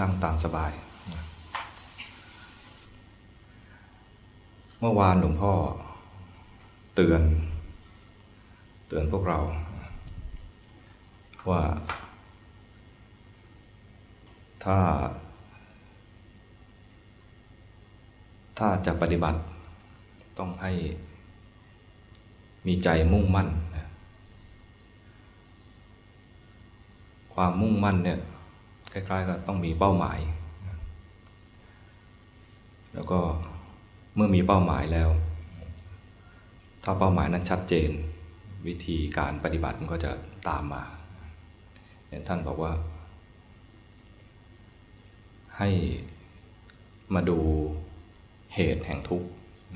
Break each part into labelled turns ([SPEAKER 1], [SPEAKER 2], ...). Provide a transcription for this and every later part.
[SPEAKER 1] นั่งตามสบาย เมื่อวานหลวงพ่อเตือน เตือนพวกเรา ว่า ถ้า ถ้าจะปฏิบัติต้องให้มีใจมุ่งมั่น ความมุ่งมั่นเนี่ย คล้ายๆกับต้องมีเป้าหมาย แล้วก็เมื่อมีเป้าหมายแล้ว ถ้าเป้าหมายนั้นชัดเจน วิธีการปฏิบัติมันก็จะตามมาอย่างท่านบอกว่า ให้มาดูเหตุแห่งทุกข์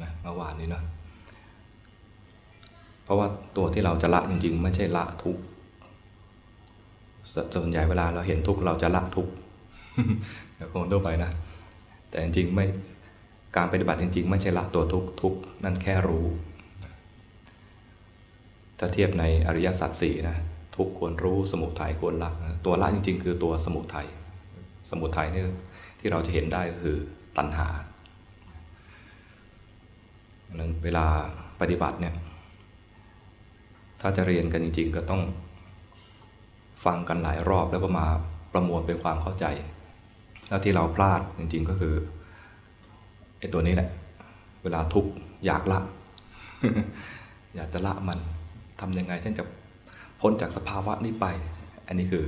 [SPEAKER 1] นะเมื่อวานนี้นะเพราะว่าตัวที่เราจะละจริง ๆ ไม่ใช่ละทุกข์ ส่วนใหญ่เวลาเราเห็นทุกข์เราจะละทุกข์คนทั่วไปนะ แต่จริงๆไม่การปฏิบัติจริง ๆ ไม่ใช่ละตัวทุกข์ทุกข์นั่นแค่รู้ ถ้าเทียบในอริยสัจสี่นะทุกควรรู้สมุทัยควรละตัวละจริง ๆ คือตัวสมุทัยสมุทัยนี่ที่เราจะเห็นได้ก็คือตัณหานั้นเวลาปฏิบัติเนี่ยถ้าจะเรียนกันจริง ๆ ก็ต้อง ฟังกันหลายรอบแล้วก็มาประมวลเป็นความเข้าใจ แล้วที่เราพลาดจริงๆก็คือไอ้ตัวนี้แหละ เวลาทุกข์อยากละ อยากจะละมันทำยังไงฉันจะพ้นจากสภาวะนี้ไป อันนี้คือ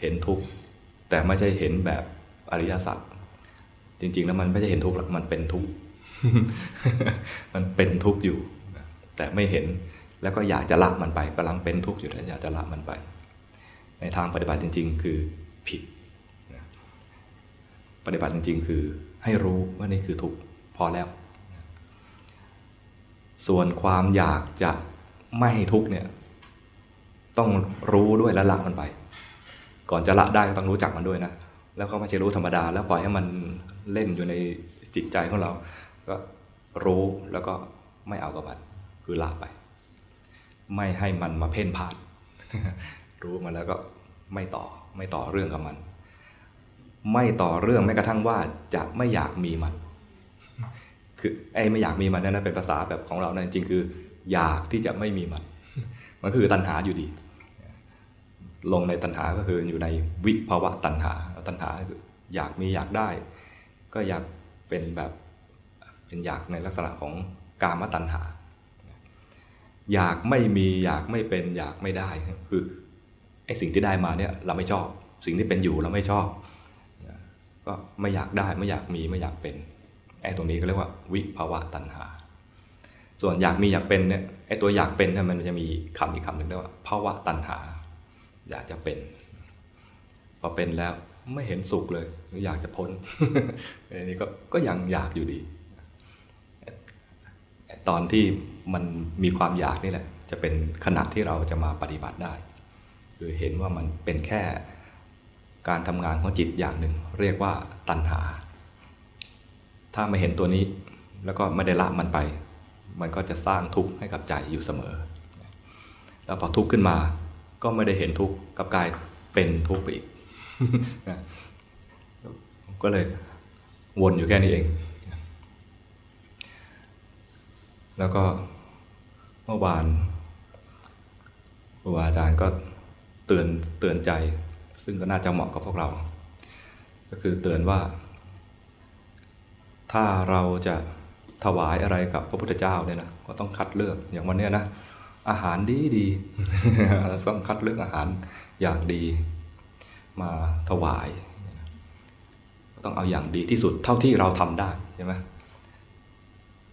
[SPEAKER 1] เห็นทุกข์แต่ไม่ใช่เห็นแบบอริยสัจจริง ๆ แล้วมันไม่ใช่เห็นทุกข์หรอกมันเป็นทุกข์มันเป็นทุกข์อยู่ แต่ไม่เห็นแล้วก็อยากจะละมันไปกำลังเป็นทุกข์อยู่แล้วอยากจะละมันไป ในทางปฏิบัติจริง ๆ คือผิด ปฏิบัติจริง ๆ คือให้รู้ว่านี่คือทุกข์พอแล้ว ส่วนความอยากจะไม่ให้ทุกข์เนี่ยต้องรู้ด้วยและละมันไป ก่อนจะละได้ก็ต้องรู้จักมันด้วยนะ แล้วก็ไม่ใช่รู้ธรรมดา แล้วปล่อยให้มันเล่นอยู่ในจิตใจของเรา ก็รู้แล้วก็ไม่เอากับมันคือละไป ไม่ให้มันมาเพ่นพ่าน รู้มาแล้วก็ไม่ต่อไม่ต่อเรื่องกับมัน ไม่ต่อเรื่องแม้กระทั่งว่าจะไม่อยากมีมัน คือไอ้ไม่อยากมีมันนั่นเป็นภาษาแบบของเรานะจริงคือ อยากที่จะไม่มีมัน มันคือตัณหาอยู่ดี ลงในตัณหาก็คืออยู่ในวิภาวะตัณหาตัณหาคืออยากมีอยากได้ ก็อยากเป็นแบบเป็นอยากในลักษณะของกามตัณหา อยากไม่มีอยากไม่เป็นอยากไม่ได้คือ อ้สิ่งที่ได้มาเนี่ยเราไม่ชอบ สิ่งที่เป็นอยู่เราไม่ชอบ ก็ไม่อยากได้ไม่อยากมีไม่อยากเป็นไอ้ตรงนี้ก็เรียกว่าวิภาวะตัณหา ส่วนอยากมีอยากเป็นเนี่ยไอ้ตัวอยากเป็นเนี่ยมันจะมีคำอีกคำหนึ่งเรียกว่าภาวะตัณหา อยากจะเป็นพอเป็นแล้วไม่เห็นสุขเลยหรืออยากจะพ้นอันนี้ก็ก็ยังอยากอยู่ดี ตอนที่มันมีความอยากนี่แหละ จะเป็นขณะที่เราจะมาปฏิบัติได้ คือเห็นว่ามันเป็นแค่การทำงานของจิตอย่างหนึ่ง เรียกว่าตัณหา ถ้าไม่เห็นตัวนี้แล้วก็ไม่ได้ละมันไป มันก็จะสร้างทุกข์ให้กับใจอยู่เสมอ แล้วพอทุกข์ขึ้นมา ก็ไม่ได้เห็นทุกข์กับกายเป็นทุกข์ไปอีกก็เลยวนอยู่แค่นี้เอง แล้วก็เมื่อวานครูอาจารย์ก็ ตือนเตือนใจ ซึ่งก็น่าจะเหมาะกับพวกเรา ก็คือเตือนว่า ถ้าเราจะถวายอะไรกับพระพุทธเจ้าเนี่ยนะก็ต้องคัดเลือกอย่างวันเนี้ยนะอาหารดีดีต้องคัดเลือกอาหารอย่างดีมาถวายต้องเอาอย่างดีที่สุดเท่าที่เราทำได้ใช่ไหม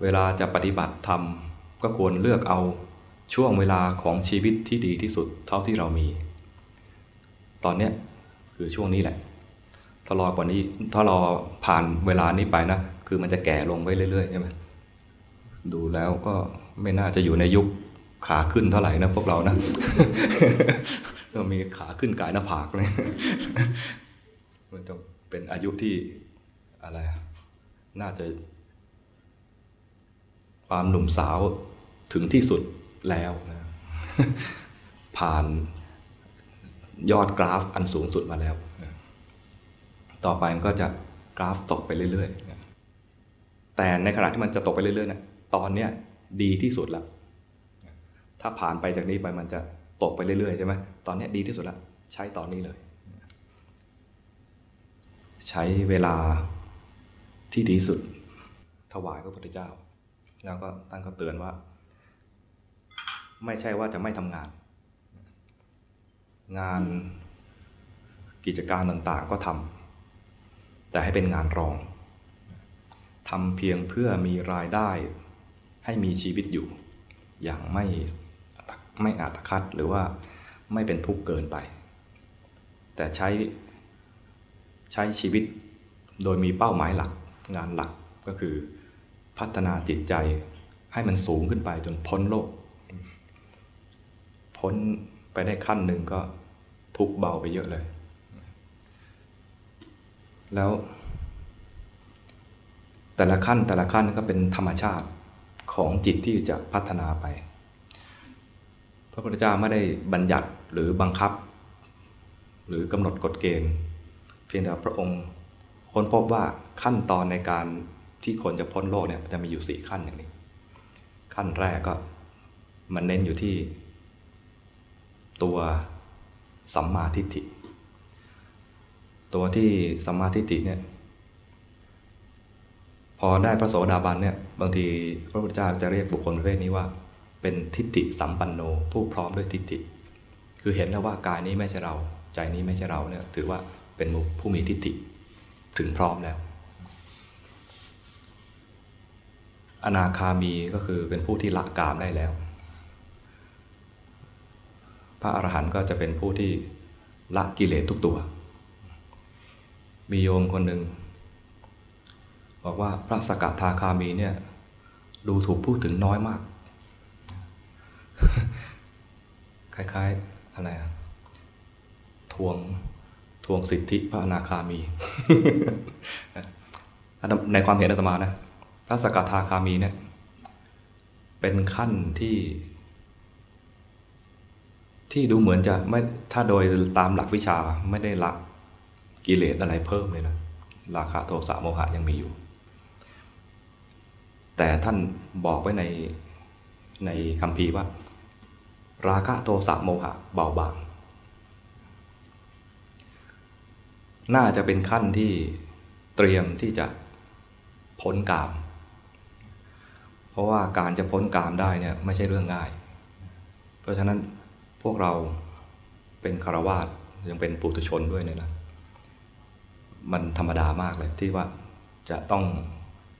[SPEAKER 1] เวลาจะปฏิบัติธรรมก็ควรเลือกเอาช่วงเวลาของชีวิตที่ดีที่สุดเท่าที่เรามี ตอนนี้คือช่วงนี้แหละถ้ารอกว่านี้ถ้ารอผ่านเวลานี้ไปนะคือมันจะแก่ลงไปเรื่อยๆใช่ไหมดูแล้วก็ไม่น่าจะอยู่ในยุคขาขึ้นเท่าไหร่นะพวกเรานะก็มีขาขึ้นกายหน้าผากเลยมันจะเป็นอายุที่อะไร น่าจะ ความหนุ่มสาวถึงที่สุดแล้วนะผ่าน ยอดกราฟอันสูงสุดมาแล้ว ต่อไปมันก็จะกราฟตกไปเรื่อยๆ แต่ในขณะที่มันจะตกไปเรื่อยๆเนี่ยตอนเนี้ยดีที่สุดแล้วถ้าผ่านไปจากนี้ไปมันจะตกไปเรื่อยๆใช่ไหมตอนนี้ดีที่สุดแล้วใช้ตอนนี้เลย ใช้เวลาที่ดีสุด ถวายพระพุทธเจ้า แล้วก็ท่านก็เตือนว่า ไม่ใช่ว่าจะไม่ทำงาน งานกิจการต่างๆก็ทำแต่ให้เป็นงานรองทำเพียงเพื่อมีรายได้ให้มีชีวิตอยู่ อย่างไม่ไม่อาตคัดหรือว่าไม่เป็นทุกข์เกินไป แต่ใช้ใช้ชีวิตโดยมีเป้าหมายหลักงานหลักก็คือพัฒนาจิตใจให้มันสูงขึ้นไปจนพ้นโลก พ้นไปได้ขั้นหนึ่งก็ ทุกเบาไปเยอะเลย แล้ว แต่ละขั้นแต่ละขั้นก็เป็นธรรมชาติของจิตที่จะพัฒนาไป พระพุทธเจ้าไม่ได้บัญญัติหรือบังคับ หรือกำหนดกฎเกณฑ์ เพียงแต่พระองค์ค้นพบว่าขั้นตอนในการที่คนจะพ้นโลกเนี่ยจะมีอยู่สี่ขั้นอย่างนี้ ขั้นแรกก็มันเน้นอยู่ที่ตัว สัมมาทิฏฐิ ตัวที่สัมมาทิฏฐิเนี่ยพอได้พระโสดาบันเนี่ยบางทีพระพุทธเจ้าจะเรียกบุคคลประเภทนี้ว่า เป็นทิฏฐิสัมปันโนผู้พร้อมด้วยทิฏฐิ คือเห็นแล้วว่ากายนี้ไม่ใช่เรา ใจนี้ไม่ใช่เราเนี่ยถือว่าเป็นผู้มีทิฏฐิถึงพร้อมแล้ว อนาคามีก็คือเป็นผู้ที่ละกามได้แล้ว พระอรหันต์ก็จะเป็นผู้ที่ละกิเลสทุกตัว มีโยมคนหนึ่งบอกว่าพระสกทาคามีเนี่ยดูถูกพูดถึงน้อยมาก คล้ายๆอะไรทวงทวงสิทธิพระอนาคามี ในความเห็นอาตมานะ พระสกทาคามีเนี่ยเป็นขั้นที่ ที่ดูเหมือนจะไม่ถ้าโดยตามหลักวิชาไม่ได้ละกิเลสอะไรเพิ่มเลยนะราคะโทสะโมหะยังมีอยู่ แต่ท่านบอกไว้ในในคำพีว่า ราคะโทสะโมหะเบาบาง น่าจะเป็นขั้นที่เตรียมที่จะพ้นกาม เพราะว่าการจะพ้นกามได้เนี่ยไม่ใช่เรื่องง่าย เพราะฉะนั้น พวกเราเป็นคารวาสยังเป็นปุถุชนด้วยเนี่ยนะมันธรรมดามากเลยที่ว่าจะต้อง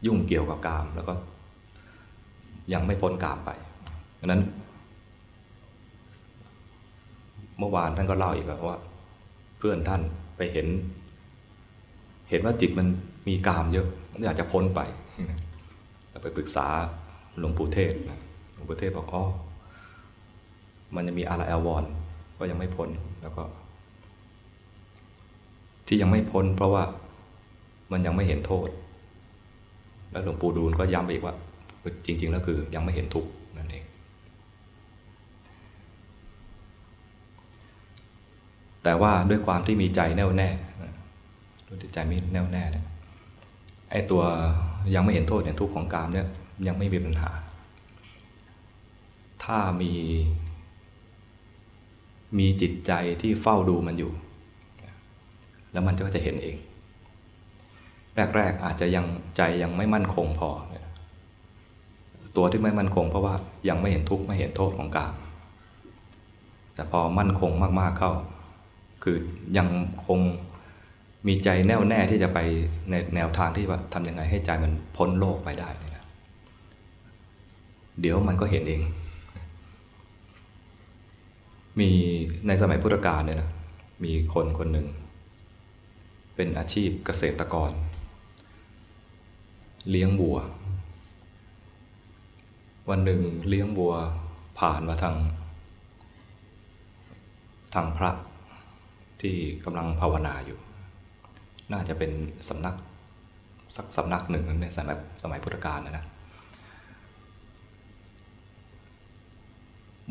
[SPEAKER 1] ยุ่งเกี่ยวกับกาม แล้วก็ยังไม่พ้นกามไปดังนั้น เมื่อวานท่านก็เล่าอีกว่า เพื่อนท่านไปเห็น เห็นว่าจิตมันมีกามเยอะอยากจะพ้นไปแต่ไปปรึกษาหลวงปู่เทศหลวงปู่เทศบอกอ๋อ มันจะมีอาราแอลวอนก็ยังไม่พ้นแล้วก็ ที่ยังไม่พ้น เพราะว่ามันยังไม่เห็นโทษ แล้วหลวงปู่ดูลก็ย้ำไปอีกว่า จริง ๆ แล้วคือยังไม่เห็นทุกข์นั่นเอง แต่ว่าด้วยความที่มีใจแน่วแน่ด้วยใจมีแน่วแน่เนี่ยไอ้ตัวยังไม่เห็นโทษเห็นทุกข์ของกามเนี่ยยังไม่มีปัญหา ถ้ามี มีจิตใจที่เฝ้าดูมันอยู่ แล้วมันก็จะเห็นเอง แรกๆอาจจะยังใจยังไม่มั่นคงพอ ตัวที่ไม่มั่นคงเพราะว่ายังไม่เห็นทุกข์ไม่เห็นโทษของกามแต่พอมั่นคงมากๆเข้า คือยังคงมีใจแน่วแน่ที่จะไปในแนวทางที่ว่าทำยังไงให้ใจมันพ้นโลกไปได้นะเดี๋ยวมันก็เห็นเอง มีในสมัยพุทธกาลเนี่ยนะมีคนคนหนึ่ง เป็นอาชีพเกษตรกร เลี้ยงวัว วันหนึ่งเลี้ยงวัวผ่านมาทาง ทางพระที่กำลังภาวนาอยู่ น่าจะเป็นสำนักสักสำนักหนึ่งในสมัยสมัยพุทธกาลนะนะ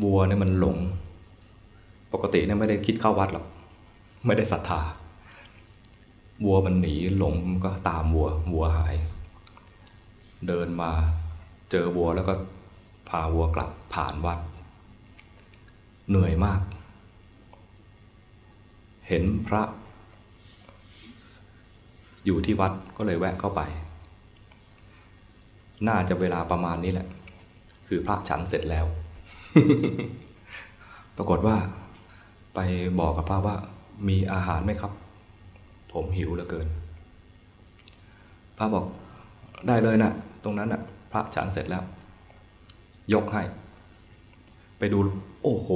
[SPEAKER 1] วัวเนี่ยมันหลง ปกติเนี่ยไม่ได้คิดเข้าวัดหรอก ไม่ได้ศรัทธา วัวมันหนีหลงก็ตามวัว วัวหาย เดินมาเจอวัวแล้วก็พาวัวกลับผ่านวัด เหนื่อยมาก เห็นพระ อยู่ที่วัดก็เลยแวะเข้าไป น่าจะเวลาประมาณนี้แหละ คือพระฉันเสร็จแล้ว ปรากฏว่า ไปบอกกับพระว่ามีอาหารไหมครับ ผมหิวเหลือเกิน พระบอกได้เลยนะตรงนั้นนะพระฉันเสร็จแล้ว ยกให้ ไปดูโอ้โห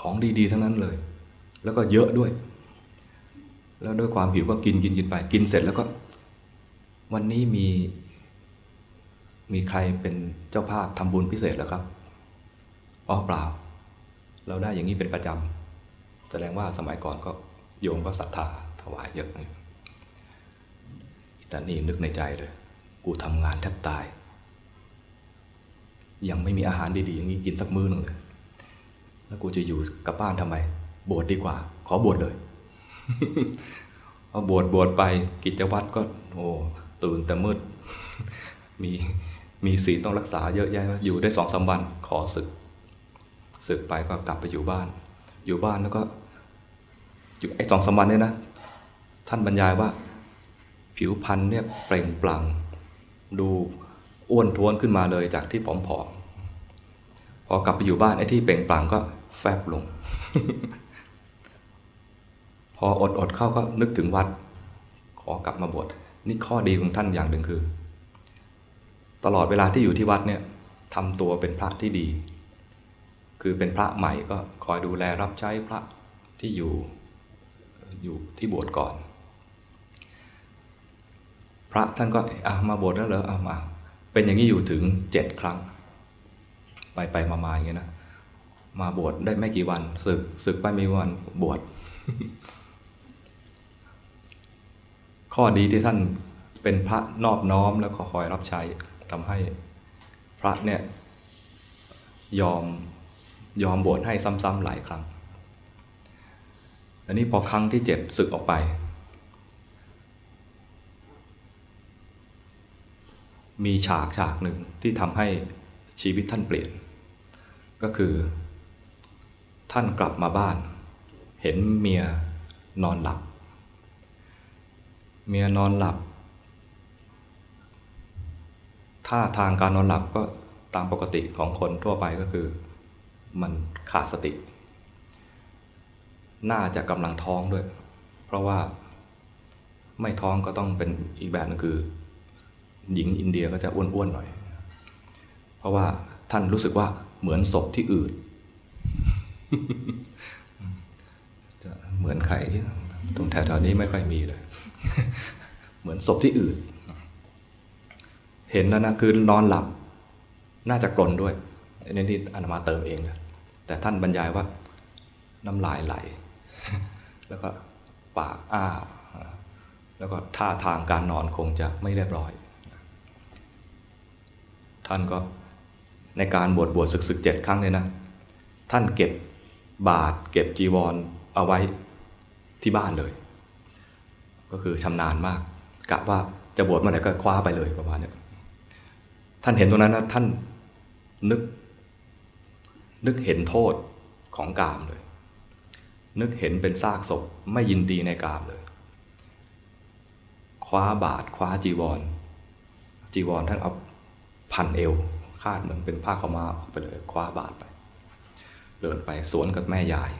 [SPEAKER 1] ของดีๆทั้งนั้นเลย แล้วก็เยอะด้วย แล้วด้วยความหิวก็กินกินกินไป กินเสร็จแล้วก็ วันนี้มีมีใครเป็นเจ้าภาพทำบุญพิเศษแล้วครับอ๋อเปล่า เราได้อย่างนี้เป็นประจำแสดงว่าสมัยก่อนก็โยมก็ศรัทธาถวายเยอะแต่นี่นึกในใจเลย กูทำงานแทบตาย ยังไม่มีอาหารดีๆอย่างนี้กินสักมื้อหนึ่งเลย แล้วกูจะอยู่กับบ้านทำไม บวชดดีกว่า ขอบวชเลยพอบวชบวชไปกิจวัตรก็ โอ้ตื่นแต่มืด มีมีศีลต้องรักษาเยอะแยะอยู่ได้สองสามวันขอศึก ศึกไปก็กลับไปอยู่บ้าน อยู่บ้านแล้วก็อยู่ไอ้สองสามวันเนี่ยนะ ท่านบรรยายว่า ผิวพรรณเนี่ยเปล่งปลั่ง ดูอ้วนท้วนขึ้นมาเลยจากที่ผอมๆพอกลับไปอยู่บ้านไอ้ที่เปล่งปลั่งก็แฟบลง พออดอดเข้าก็นึกถึงวัด ขอกลับมาบวชนี่ข้อดีของท่านอย่างหนึ่งคือ ตลอดเวลาที่อยู่ที่วัดเนี่ยทำตัวเป็นพระที่ดี คือเป็นพระใหม่ก็คอยดูแลรับใช้พระที่อยู่อยู่ที่บวชก่อน พระท่านก็อะมาบวชแล้วเหรอเอามาเป็นอย่างนี้อยู่ถึงเจ็ดครั้ง ไปไปมามาอย่างเงี้นะมาบวชได้ไม่กี่วันศึกศึกไปไม่วันบวชข้อดีที่ท่านเป็นพระนอบน้อมแล้วก็คอยรับใช้ทำให้พระเนี่ยยอม ยอมบวชให้ซ้ำๆหลายครั้ง อันนี้พอครั้งที่เจ็ดศึกออกไป มีฉากฉากหนึ่งที่ทำให้ชีวิตท่านเปลี่ยน ก็คือ ท่านกลับมาบ้าน เห็นเมียนอนหลับ เมียนอนหลับท่าทางการนอนหลับก็ตามปกติของคนทั่วไปก็คือ มันขาดสติ น่าจะกำลังท้องด้วย เพราะว่าไม่ท้องก็ต้องเป็นอีกแบบนึงคือ หญิงอินเดียก็จะอ้วนๆหน่อย เพราะว่าท่านรู้สึกว่าเหมือนศพที่อืดเหมือนไข่ตรงแถวๆนี้ไม่ค่อยมีเลย เหมือนศพที่อืดเห็นแล้วนะคือนอนหลับ น่าจะกลนด้วยอันนี้ที่อนามาเติมเองนะ แต่ท่านบรรยายว่าน้ำลายไหล แล้วก็ปากอ้าแล้วก็ท่าทางการนอนคงจะไม่เรียบร้อย ท่านก็ในการบวชบวชศึกศึกเจ็ดครั้งเนี่ยนะ ท่านเก็บบาทเก็บจีวรเอาไว้ที่บ้านเลย ก็คือชำนาญมากกะว่าจะบวชเมื่อไหร่ก็คว้าไปเลยประมาณนี้ท่านเห็นตรงนั้นนะท่านนึก นึกเห็นโทษของกามเลย นึกเห็นเป็นซากศพไม่ยินดีในกามเลย คว้าบาทคว้าจีวร จีวรท่านเอาพันเอวคาดเหมือนเป็นผ้าขาวม้าออกไปเลย คว้าบาทไป เดินไปสวนกับแม่ยาย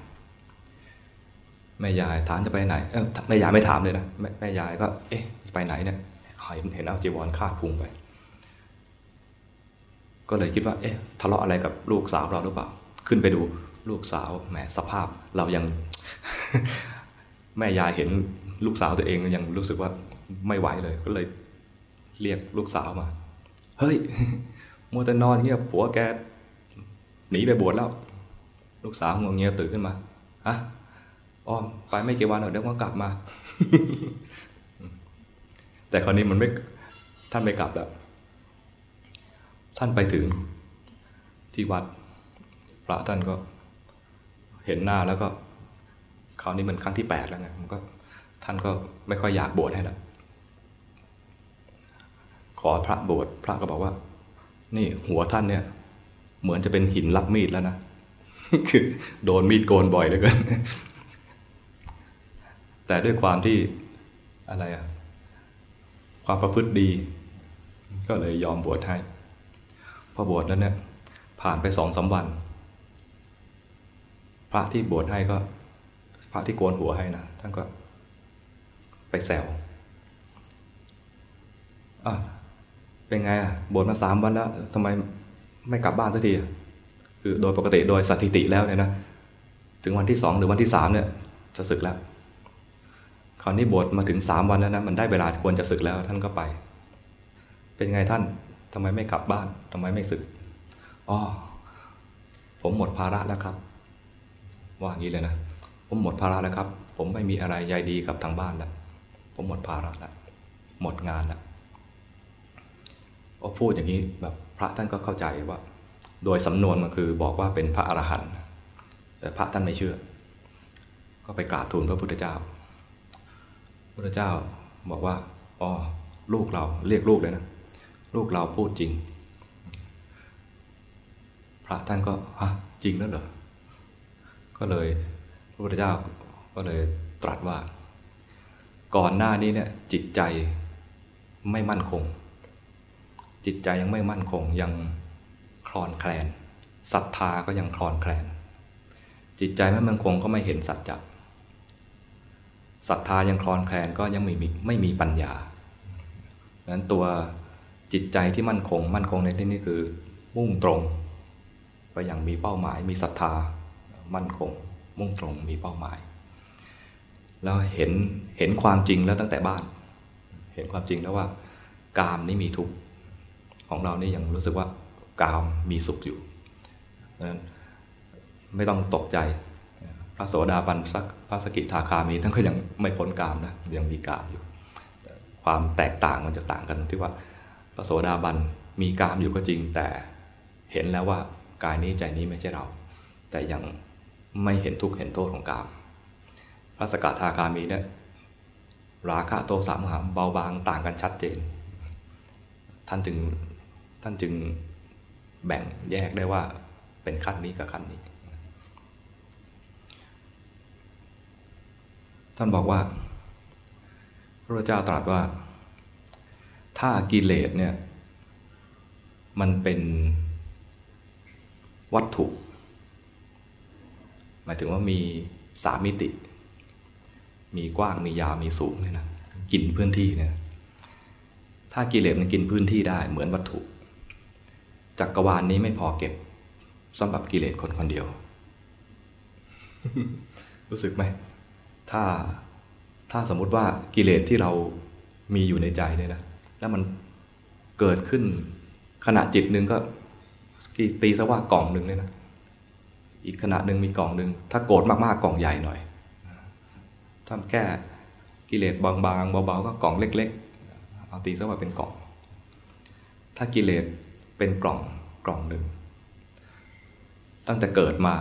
[SPEAKER 1] แม่ยายถามจะไปไหนเออแม่ยายไม่ถามเลยนะแม่แม่ยายก็ เอ๊ะไปไหนเนี่ยเห็นเห็นเอาจีวรคาดพุงไป ก็เลยคิดว่า เอ๊ะ ทะเลาะอะไรกับลูกสาวเราหรือเปล่า ขึ้นไปดูลูกสาวแหมสภาพเรายัง แม่ยายเห็นลูกสาวตัวเองยังรู้สึกว่าไม่ไหวเลย ก็เลยเรียกลูกสาวมา เฮ้ยมัวแต่นอนเงี้ยผัวแกหนีไปบวชแล้ว ลูกสาวงงเงียตื่นขึ้นมาฮะอ๋อไปไม่กี่วันเดี๋ยวก็กลับมา แต่คราวนี้มันไม่ท่านไม่กลับแล้ว ท่านไปถึงที่วัดพระท่านก็เห็นหน้าแล้วก็คราวนี้มันครั้งที่แปดแล้วไงมันก็ท่านก็ไม่ค่อยอยากบวชให้ละขอพระบวชพระก็บอกว่า นี่หัวท่านเนี่ย เหมือนจะเป็นหินรับมีดแล้วนะ คือโดนมีดโกนบ่อยเหลือเกิน แต่ด้วยความที่อะไรอะความประพฤติดี ก็เลยยอมบวชให้ พอบวชแล้วเนี่ยผ่านไปสองสาวัน พระที่บวชให้ก็ พระที่โกนหัวให้นะท่านก็ไปแซวอะเป็นไงอะบวชมาสามวันแล้วทำไมไม่กลับบ้านสักทีคือโดยปกติโดยสถิติแล้วเนี่ยนะถึงวันที่สองหรือวันที่สามเนี่ยจะศึกแล้วคราวนี้บวชมาถึงสามวันแล้วนะมันได้เวลาควรจะศึกแล้วท่านก็ไป เป็นไงท่าน ทำไมไม่กลับบ้านทำไมไม่ศึกอ๋อผมหมดภาระแล้วครับ ว่าอย่างนี้เลยนะ ผมหมดภาระแล้วครับ ผมไม่มีอะไรใยดีกับทางบ้านแล้ว ผมหมดภาระแล้ว หมดงานแล้วพอพูดอย่างนี้แบบพระท่านก็เข้าใจว่า โดยสำนวนมันคือบอกว่าเป็นพระอรหันต์แต่พระท่านไม่เชื่อ ก็ไปกราบทูลพระพุทธเจ้า พระพุทธเจ้าบอกว่าอ๋อลูกเราเรียกลูกเลยนะ ลูกเราพูดจริง พระท่านก็ฮะจริงแล้วเหรอ ก็เลยพระพุทธเจ้าก็เลยตรัสว่า ก่อนหน้านี้เนี่ยจิตใจไม่มั่นคง จิตใจยังไม่มั่นคงยังคลอนแคลนศรัทธาก็ยังคลอนแคลน จิตใจไม่มั่นคงก็ไม่เห็นสัจจะศรัทธายังคลอนแคลนก็ยังไม่มีไม่มีปัญญาดังนั้นตัว จิตใจที่มั่นคง มั่นคงในที่นี้คือ มุ่งตรงไปอย่างมีเป้าหมาย มีศรัทธา มั่นคง มุ่งตรงมีเป้าหมาย แล้วเห็นเห็นความจริงแล้วตั้งแต่บ้าน เห็นความจริงแล้วว่ากามนี่มีทุกข์ของเรานี่ยังรู้สึกว่ากามมีสุขอยู่ดังนั้นไม่ต้องตกใจพระโสดาบันพระสกิทาคามีท่านก็ยังไม่พ้นกามนะยังมีกามอยู่ ความแตกต่างมันจะต่างกันที่ว่า พระโสดาบันมีกามอยู่ก็จริงแต่เห็นแล้วว่ากายนี้ใจนี้ไม่ใช่เรา แต่ยังไม่เห็นทุกข์เห็นโทษของกาม พระสกทาคามีเนี่ยราคะโทสะโมหะเบาบางต่างกันชัดเจน ท่านจึงท่านจึงแบ่งแยกได้ว่าเป็นขั้นนี้กับขั้นนี้ ท่านบอกว่าพระเจ้าตรัสว่า ถ้ากิเลสเนี่ยมันเป็นวัตถุ หมายถึงว่ามีสามมิติ มีกว้างมียาวมีสูงเนี่ยนะกินพื้นที่เนี่ยถ้ากิเลสมันกินพื้นที่ได้เหมือนวัตถุจักกรวาลนนี้ไม่พอเก็บสำหรับกิเลสคนคนเดียว รู้สึกไหมถ้าถ้าสมมุติว่ากิเลสที่เรามีอยู่ในใจเนี่ยนะ แล้วมันเกิดขึ้นขณะจิตหนึ่งก็ตีซะว่ากล่องหนึ่งเลยนะ อีกขณะหนึ่งมีกล่องหนึ่ง ถ้าโกรธมากๆกล่องใหญ่หน่อย ถ้าแค่กิเลสบางๆเบาๆก็กล่องเล็ก ๆ เอาตีซะว่าเป็นกล่อง ถ้ากิเลสเป็นกล่องกล่องหนึ่ง ตั้งแต่เกิดมา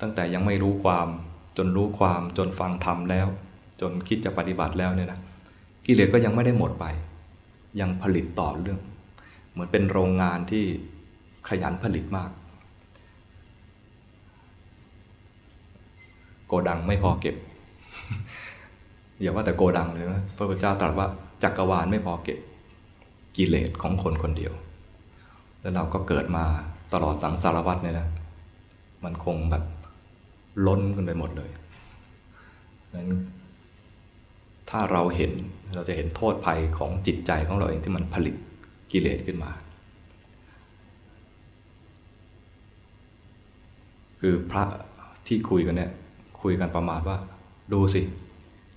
[SPEAKER 1] ตั้งแต่ยังไม่รู้ความจนรู้ความจนฟังธรรมแล้ว จนคิดจะปฏิบัติแล้วเนี่ยนะ กิเลสก็ยังไม่ได้หมดไป ยังผลิตต่อเรื่อง เหมือนเป็นโรงงานที่ขยันผลิตมาก โกดังไม่พอเก็บ อย่าว่าแต่โกดังเลยนะพระพุทธเจ้าตรัสว่าจักรวาลไม่พอเก็บ กิเลสของคนคนเดียว แล้วเราก็เกิดมาตลอดสังสารวัฏเนี่ยนะมันคงแบบล้นกันไปหมดเลยนั้นถ้าเราเห็น เราจะเห็นโทษภัยของจิตใจของเราเองที่มันผลิตกิเลสขึ้นมา คือพระที่คุยกันเนี่ยคุยกันประมาณว่า ดูสิ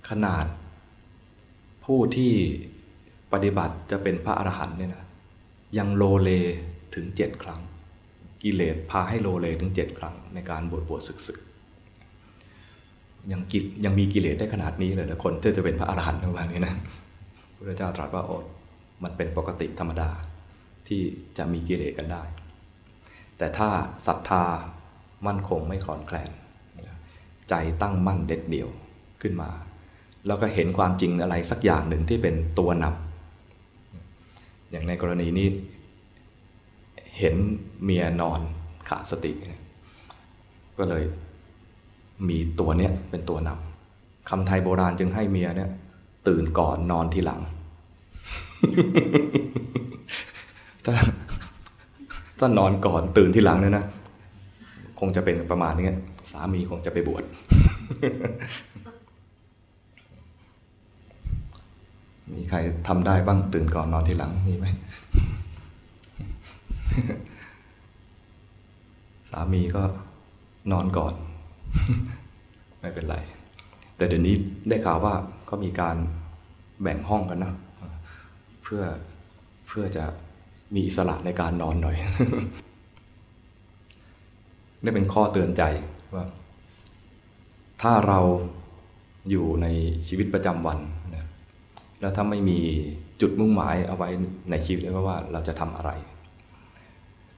[SPEAKER 1] ขนาด ผู้ที่ปฏิบัติจะเป็นพระอรหันต์เนี่ยนะยังโลเลถึงเจ็ดครั้ง กิเลสพาให้โลเลถึงเจ็ดครั้งในการบวชบวชศึกศึก ยังกิยังมีกิเลสได้ขนาดนี้เลยนะคนที่จะเป็นพระอรหันต์ประมาณนี้นะพระเจ้าตรัสว่าโอ้มันเป็นปกติธรรมดาที่จะมีกิเลสกันได้ แต่ถ้าศรัทธามั่นคงไม่คลอนแคลน ใจตั้งมั่นเด็ดเดี่ยวขึ้นมา แล้วก็เห็นความจริงอะไรสักอย่างหนึ่งที่เป็นตัวนำอย่างในกรณีนี้ เห็นเมียนอนขาดสติ ก็เลย มีตัวเนี้ยเป็นตัวนำคำไทยโบราณจึงให้เมียเนี่ย ตื่นก่อนนอนทีหลังถ้าถ้านอนก่อนตื่นทีหลังเนี่ยนะ คงจะเป็นประมาณนี้สามีคงจะไปบวชมีใครทำได้บ้างตื่นก่อนนอนทีหลังมีไหมสามีก็นอนก่อน ไม่เป็นไร แต่เดี๋ยวนี้ได้ข่าวว่าก็มีการแบ่งห้องกันนะเพื่อเพื่อจะมีอิสระในการนอนหน่อยนี่เป็นข้อเตือนใจว่า ถ้าเราอยู่ในชีวิตประจำวันนะแล้วถ้าไม่มีจุดมุ่งหมายเอาไว้ในชีวิตว่าเราจะทำอะไร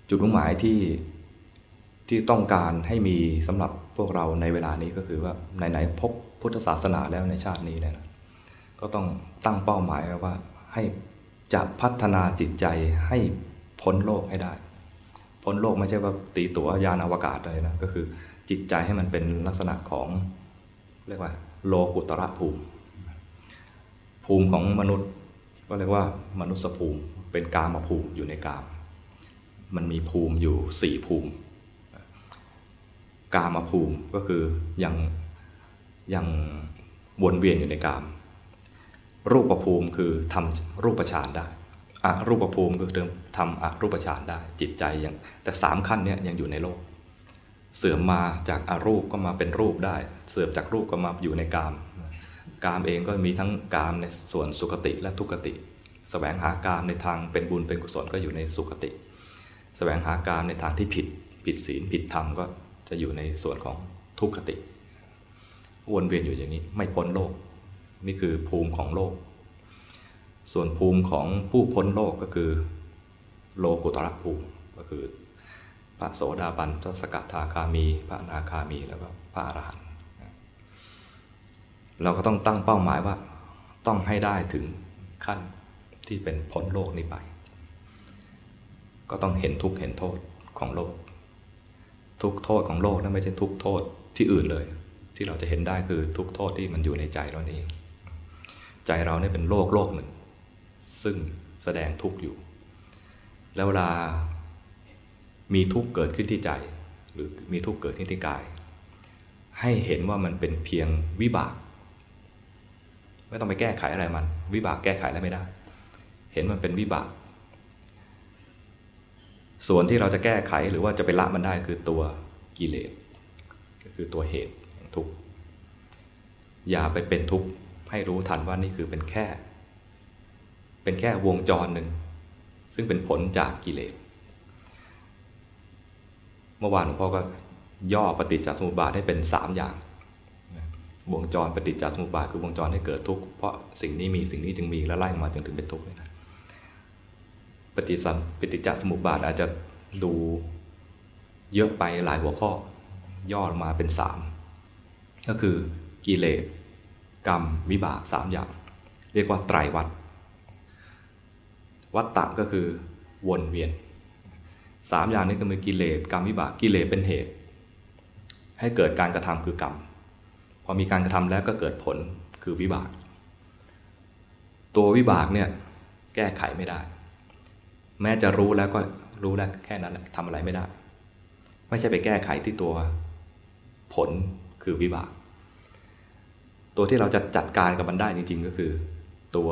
[SPEAKER 1] จุดมุ่งหมายที่ที่ต้องการให้มีสำหรับ วกเราในเวลานี้ก็คือว่าไหนๆพบพุทธศาสนาแล้วในชาตินี้เนี่ยก็ต้องตั้งเป้าหมายว่าให้จะพัฒนาจิตใจให้พ้นโลกให้ได้ พ้นโลกไม่ใช่ว่าตีตัวยานอวกาศเลยนะก็คือจิตใจให้มันเป็นลักษณะของเรียกว่า โลกุตระภูมิ ภูมิของมนุษย์ก็เรียกว่ามนุษยภูมิ เป็นกามภูมิอยู่ในกาม มันมีภูมิอยู่สี่ภูมิ กามภูมิก็คือยังยังวนเวียนอยู่ในกาม รูปภูมิคือทำรูปฌานได้อะรูปภูมิคือทำอะรูปฌานได้จิตใจยังแต่สามขั้นนี้ยังอยู่ในโลก เสื่อมมาจากอารูปก็มาเป็นรูปได้ เสื่อมจากรูปก็มาอยู่ในกาม กามเองก็มีทั้งกามในส่วนสุขติและทุกติแสวงหากามในทางเป็นบุญเป็นกุศลก็อยู่ในสุขติแสวงหากามในทางที่ผิดผิดศีลผิดธรรมก็ จะอยู่ในส่วนของทุกขติ วนเวียนอยู่อย่างนี้ไม่พ้นโลก นี่คือภูมิของโลก ส่วนภูมิของผู้พ้นโลกก็คือ โลกุตระภูมิก็คือ พระโสดาบันพระสกทาคามี พระนาคามีแล้วก็พระอรหันต์เราก็ต้องตั้งเป้าหมายว่าต้องให้ได้ถึงขั้นที่เป็นพ้นโลกนี้ไป ก็ต้องเห็นทุกเห็นโทษของโลก ทุกโทษของโลกนั้นไม่ใช่ทุกโทษที่อื่นเลย ที่เราจะเห็นได้คือทุกโทษที่มันอยู่ในใจเราเอง ใจเราเนี่ยเป็นโลกโลกหนึ่ง ซึ่งแสดงทุกข์อยู่ แล้วเวลามีทุกข์เกิดขึ้นที่ใจ หรือมีทุกข์เกิดขึ้นที่กาย ให้เห็นว่ามันเป็นเพียงวิบาก ไม่ต้องไปแก้ไขอะไรมัน วิบากแก้ไขอะไรไม่ได้ เห็นมันเป็นวิบาก ส่วนที่เราจะแก้ไขหรือว่าจะไปละมันได้คือตัวกิเลสก็คือตัวเหตุทุกข์อย่าไปเป็นทุกข์ให้รู้ทันว่านี่คือเป็นแค่ เป็นแค่วงจรหนึ่ง ซึ่งเป็นผลจากกิเลสเมื่อวานหลวงพ่อก็ย่อปฏิจจสมุปบาทให้เป็นสามอย่าง วงจรปฏิจจสมุปบาทคือวงจรให้เกิดทุกข์เพราะสิ่งนี้มีสิ่งนี้จึงมีและไล่มาจนถึงเป็นทุกข์นะ ปฏิสัมปฏิจจสมุปบาทอาจจะดูเยอะไปหลายหัวข้อ ย่อมาเป็นสามก็คือกิเลสกรรมวิบากสามอย่าง เรียกว่าไตรวัฏวัฏตะก็คือวนเวียนสามอย่างนี้ก็คือกิเลสกรรมวิบากกิเลสเป็นเหตุ ให้เกิดการกระทำคือกรรม พอมีการกระทำแล้วก็เกิดผลคือวิบาก ตัววิบากเนี่ยแก้ไขไม่ได้ แม้จะรู้แล้วก็รู้แล้วแค่นั้นแหละทำอะไรไม่ได้ ไม่ใช่ไปแก้ไขที่ตัวผลคือวิบาก ตัวที่เราจะจัดการกับมันได้จริง ๆ ก็คือ ตัว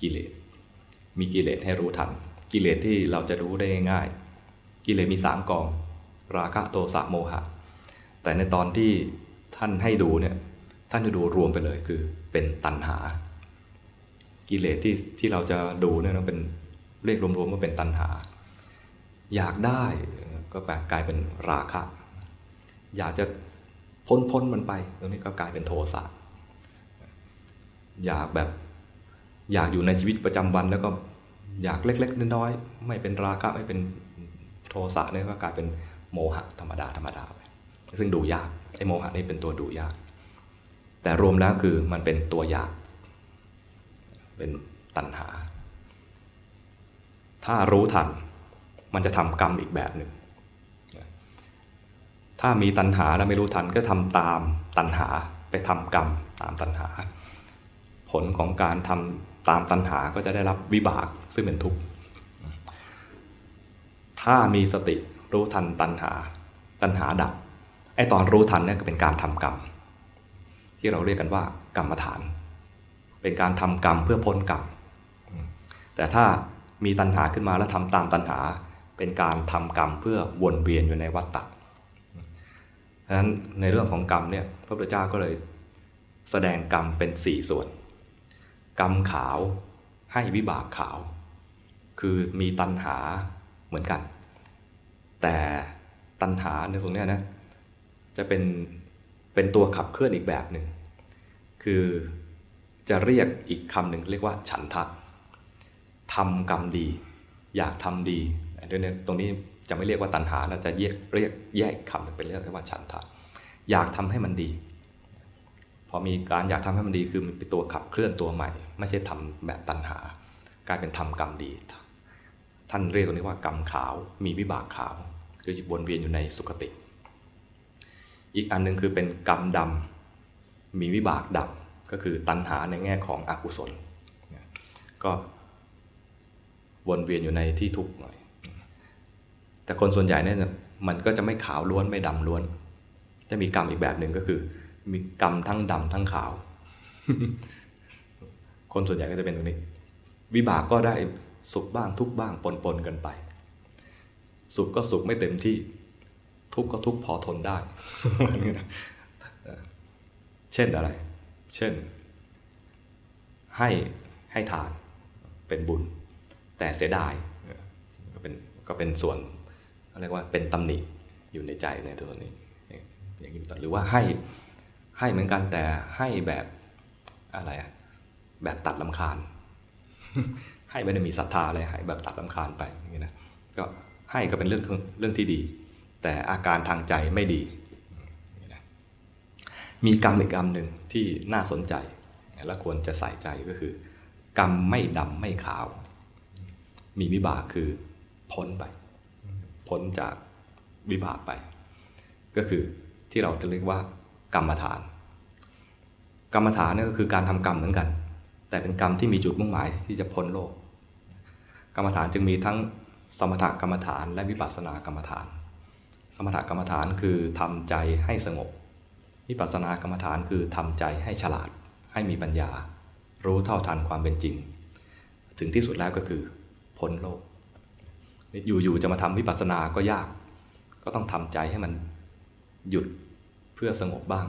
[SPEAKER 1] กิเลสมีกิเลสให้รู้ทัน กิเลสที่เราจะรู้ได้ง่าย กิเลสมีสามกอง ราคะโทสะโมหะ แต่ในตอนที่ท่านให้ดูเนี่ยท่านจะดูรวมไปเลยคือเป็นตัณหา กิเลสที่ที่เราจะดูเนี่ยต้องเป็น เรียกรวมๆว่าเป็นตัณหา อยากได้ก็แปลกลายเป็นราคะ อยากจะพ้นพ้นมันไป ตรงนี้ก็กลายเป็นโทสะอยากแบบอยากอยู่ในชีวิตประจำวันแล้วก็อยากเล็ก ๆ น้อยๆไม่เป็นราคะไม่เป็นโทสะเนี่ยก็กลายเป็นโมหะธรรมดาธรรมดาไปซึ่งดูยากไอ้โมหะนี่เป็นตัวดูยาก แต่รวมแล้วคือมันเป็นตัวอยาก เป็นตัณหา ถ้ารู้ทัน มันจะทำกรรมอีกแบบหนึ่ง ถ้ามีตัณหาแล้วไม่รู้ทันก็ทำตามตัณหาไปทำกรรมตามตัณหา ผลของการทำตามตัณหาก็จะได้รับวิบากซึ่งเป็นทุกข์ ถ้ามีสติรู้ทันตัณหา ตัณหาดับ ไอตอนรู้ทันนี่ก็เป็นการทำกรรม ที่เราเรียกกันว่ากรรมฐาน เป็นการทำกรรมเพื่อพ้นกรรม แต่ถ้า มีตัณหาขึ้นมาแล้วทำตามตัณหา เป็นการทำกรรมเพื่อวนเวียนอยู่ในวัฏฏะฉะนั้นในเรื่องของกรรมเนี่ยพระพุทธเจ้าก็เลยแสดงกรรมเป็นสี่ส่วน กรรมขาวให้วิบากขาว คือมีตัณหาเหมือนกัน แต่ตัณหาในตรงนี้นะจะเป็นเป็นตัวขับเคลื่อนอีกแบบหนึ่งคือจะเรียกอีกคำหนึ่งเรียกว่าฉันทะ ทำกรรมดี อยากทำดีเนี่ยตรงนี้จะไม่เรียกว่าตัณหาแล้วจะแยกเรียกแยกคำหนึ่งเป็นเรียกว่าฉันทะอยากทำให้มันดี พอมีการอยากทำให้มันดีคือมันเป็นตัวขับเคลื่อนตัวใหม่ ไม่ใช่ทำแบบตัณหา กลายเป็นทำกรรมดี ท่านเรียกตรงนี้ว่ากรรมขาวมีวิบากขาวคือจะวนเวียนอยู่ในสุคติ อีกอันนึงคือเป็นกรรมดำมีวิบากดำก็คือตัณหาในแง่ของอกุศล ก็ วนเวียนอยู่ในที่ทุกข์หน่อย แต่คนส่วนใหญ่เนี่ยมันก็จะไม่ขาวล้วนไม่ดำล้วน จะมีกรรมอีกแบบหนึ่งก็คือ มีกรรมทั้งดำทั้งขาว คนส่วนใหญ่ก็จะเป็นตรงนี้ วิบากก็ได้สุขบ้างทุกบ้างปนปนกันไป สุขก็สุขไม่เต็มที่ ทุกข์ก็ทุกข์พอทนได้ เช่นอะไร เช่น ให้ให้ทานเป็นบุญ แต่เสียดายก็เป็นก็เป็นส่วนเขาเรียกว่าเป็นตำหนิอยู่ในใจในตัวนี้อย่างนี้หรือว่าให้ให้เหมือนกันแต่ให้แบบอะไรอะแบบตัดลำคาญ ให้ไม่ได้มีศรัทธาเลยให้แบบตัดลำคาญไปอย่างนี้นะก็ให้ก็เป็นเรื่องเรื่องที่ดี แต่อาการทางใจไม่ดี มีกรรมอีกกรรมหนึ่งที่น่าสนใจและควรจะใส่ใจก็คือ กรรมไม่ดำไม่ขาว มีวิบากคือพ้นไป พ้นจากวิบากไป ก็คือที่เราจะเรียกว่ากรรมฐาน กรรมฐานนี่ก็คือการทำกรรมเหมือนกัน แต่เป็นกรรมที่มีจุดมุ่งหมายที่จะพ้นโลก กรรมฐานจึงมีทั้งสมถกรรมฐาน และวิปัสสนากรรมฐาน สมถกรรมฐานคือทำใจให้สงบ วิปัสสนากรรมฐานคือทำใจให้ฉลาด ให้มีปัญญา รู้เท่าทันความเป็นจริง ถึงที่สุดแล้วก็คือ พ้นโลก อยู่ๆจะมาทำวิปัสสนาก็ยาก ก็ต้องทำใจให้มันหยุดเพื่อสงบบ้าง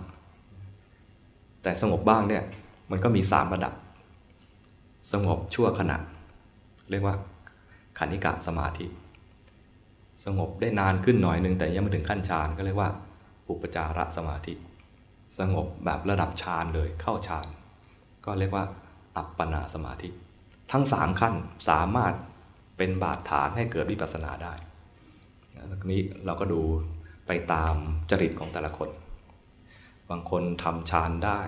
[SPEAKER 1] แต่สงบบ้างเนี่ยมันก็มีสามระดับ สงบชั่วขณะ เรียกว่าขันิกะสมาธิ สงบได้นานขึ้นหน่อยหนึ่งแต่ยังไม่ถึงขั้นฌานก็เรียกว่า อุปจาระสมาธิ สงบแบบระดับฌานเลยเข้าฌาน ก็เรียกว่า อัปปนาสมาธิ ทั้งสามขั้นสามารถ เป็นบาดฐานให้เกิดวิปัสสนาได้นี้เราก็ดูไปตามจริตของแต่ละคน บางคนทำฌานได้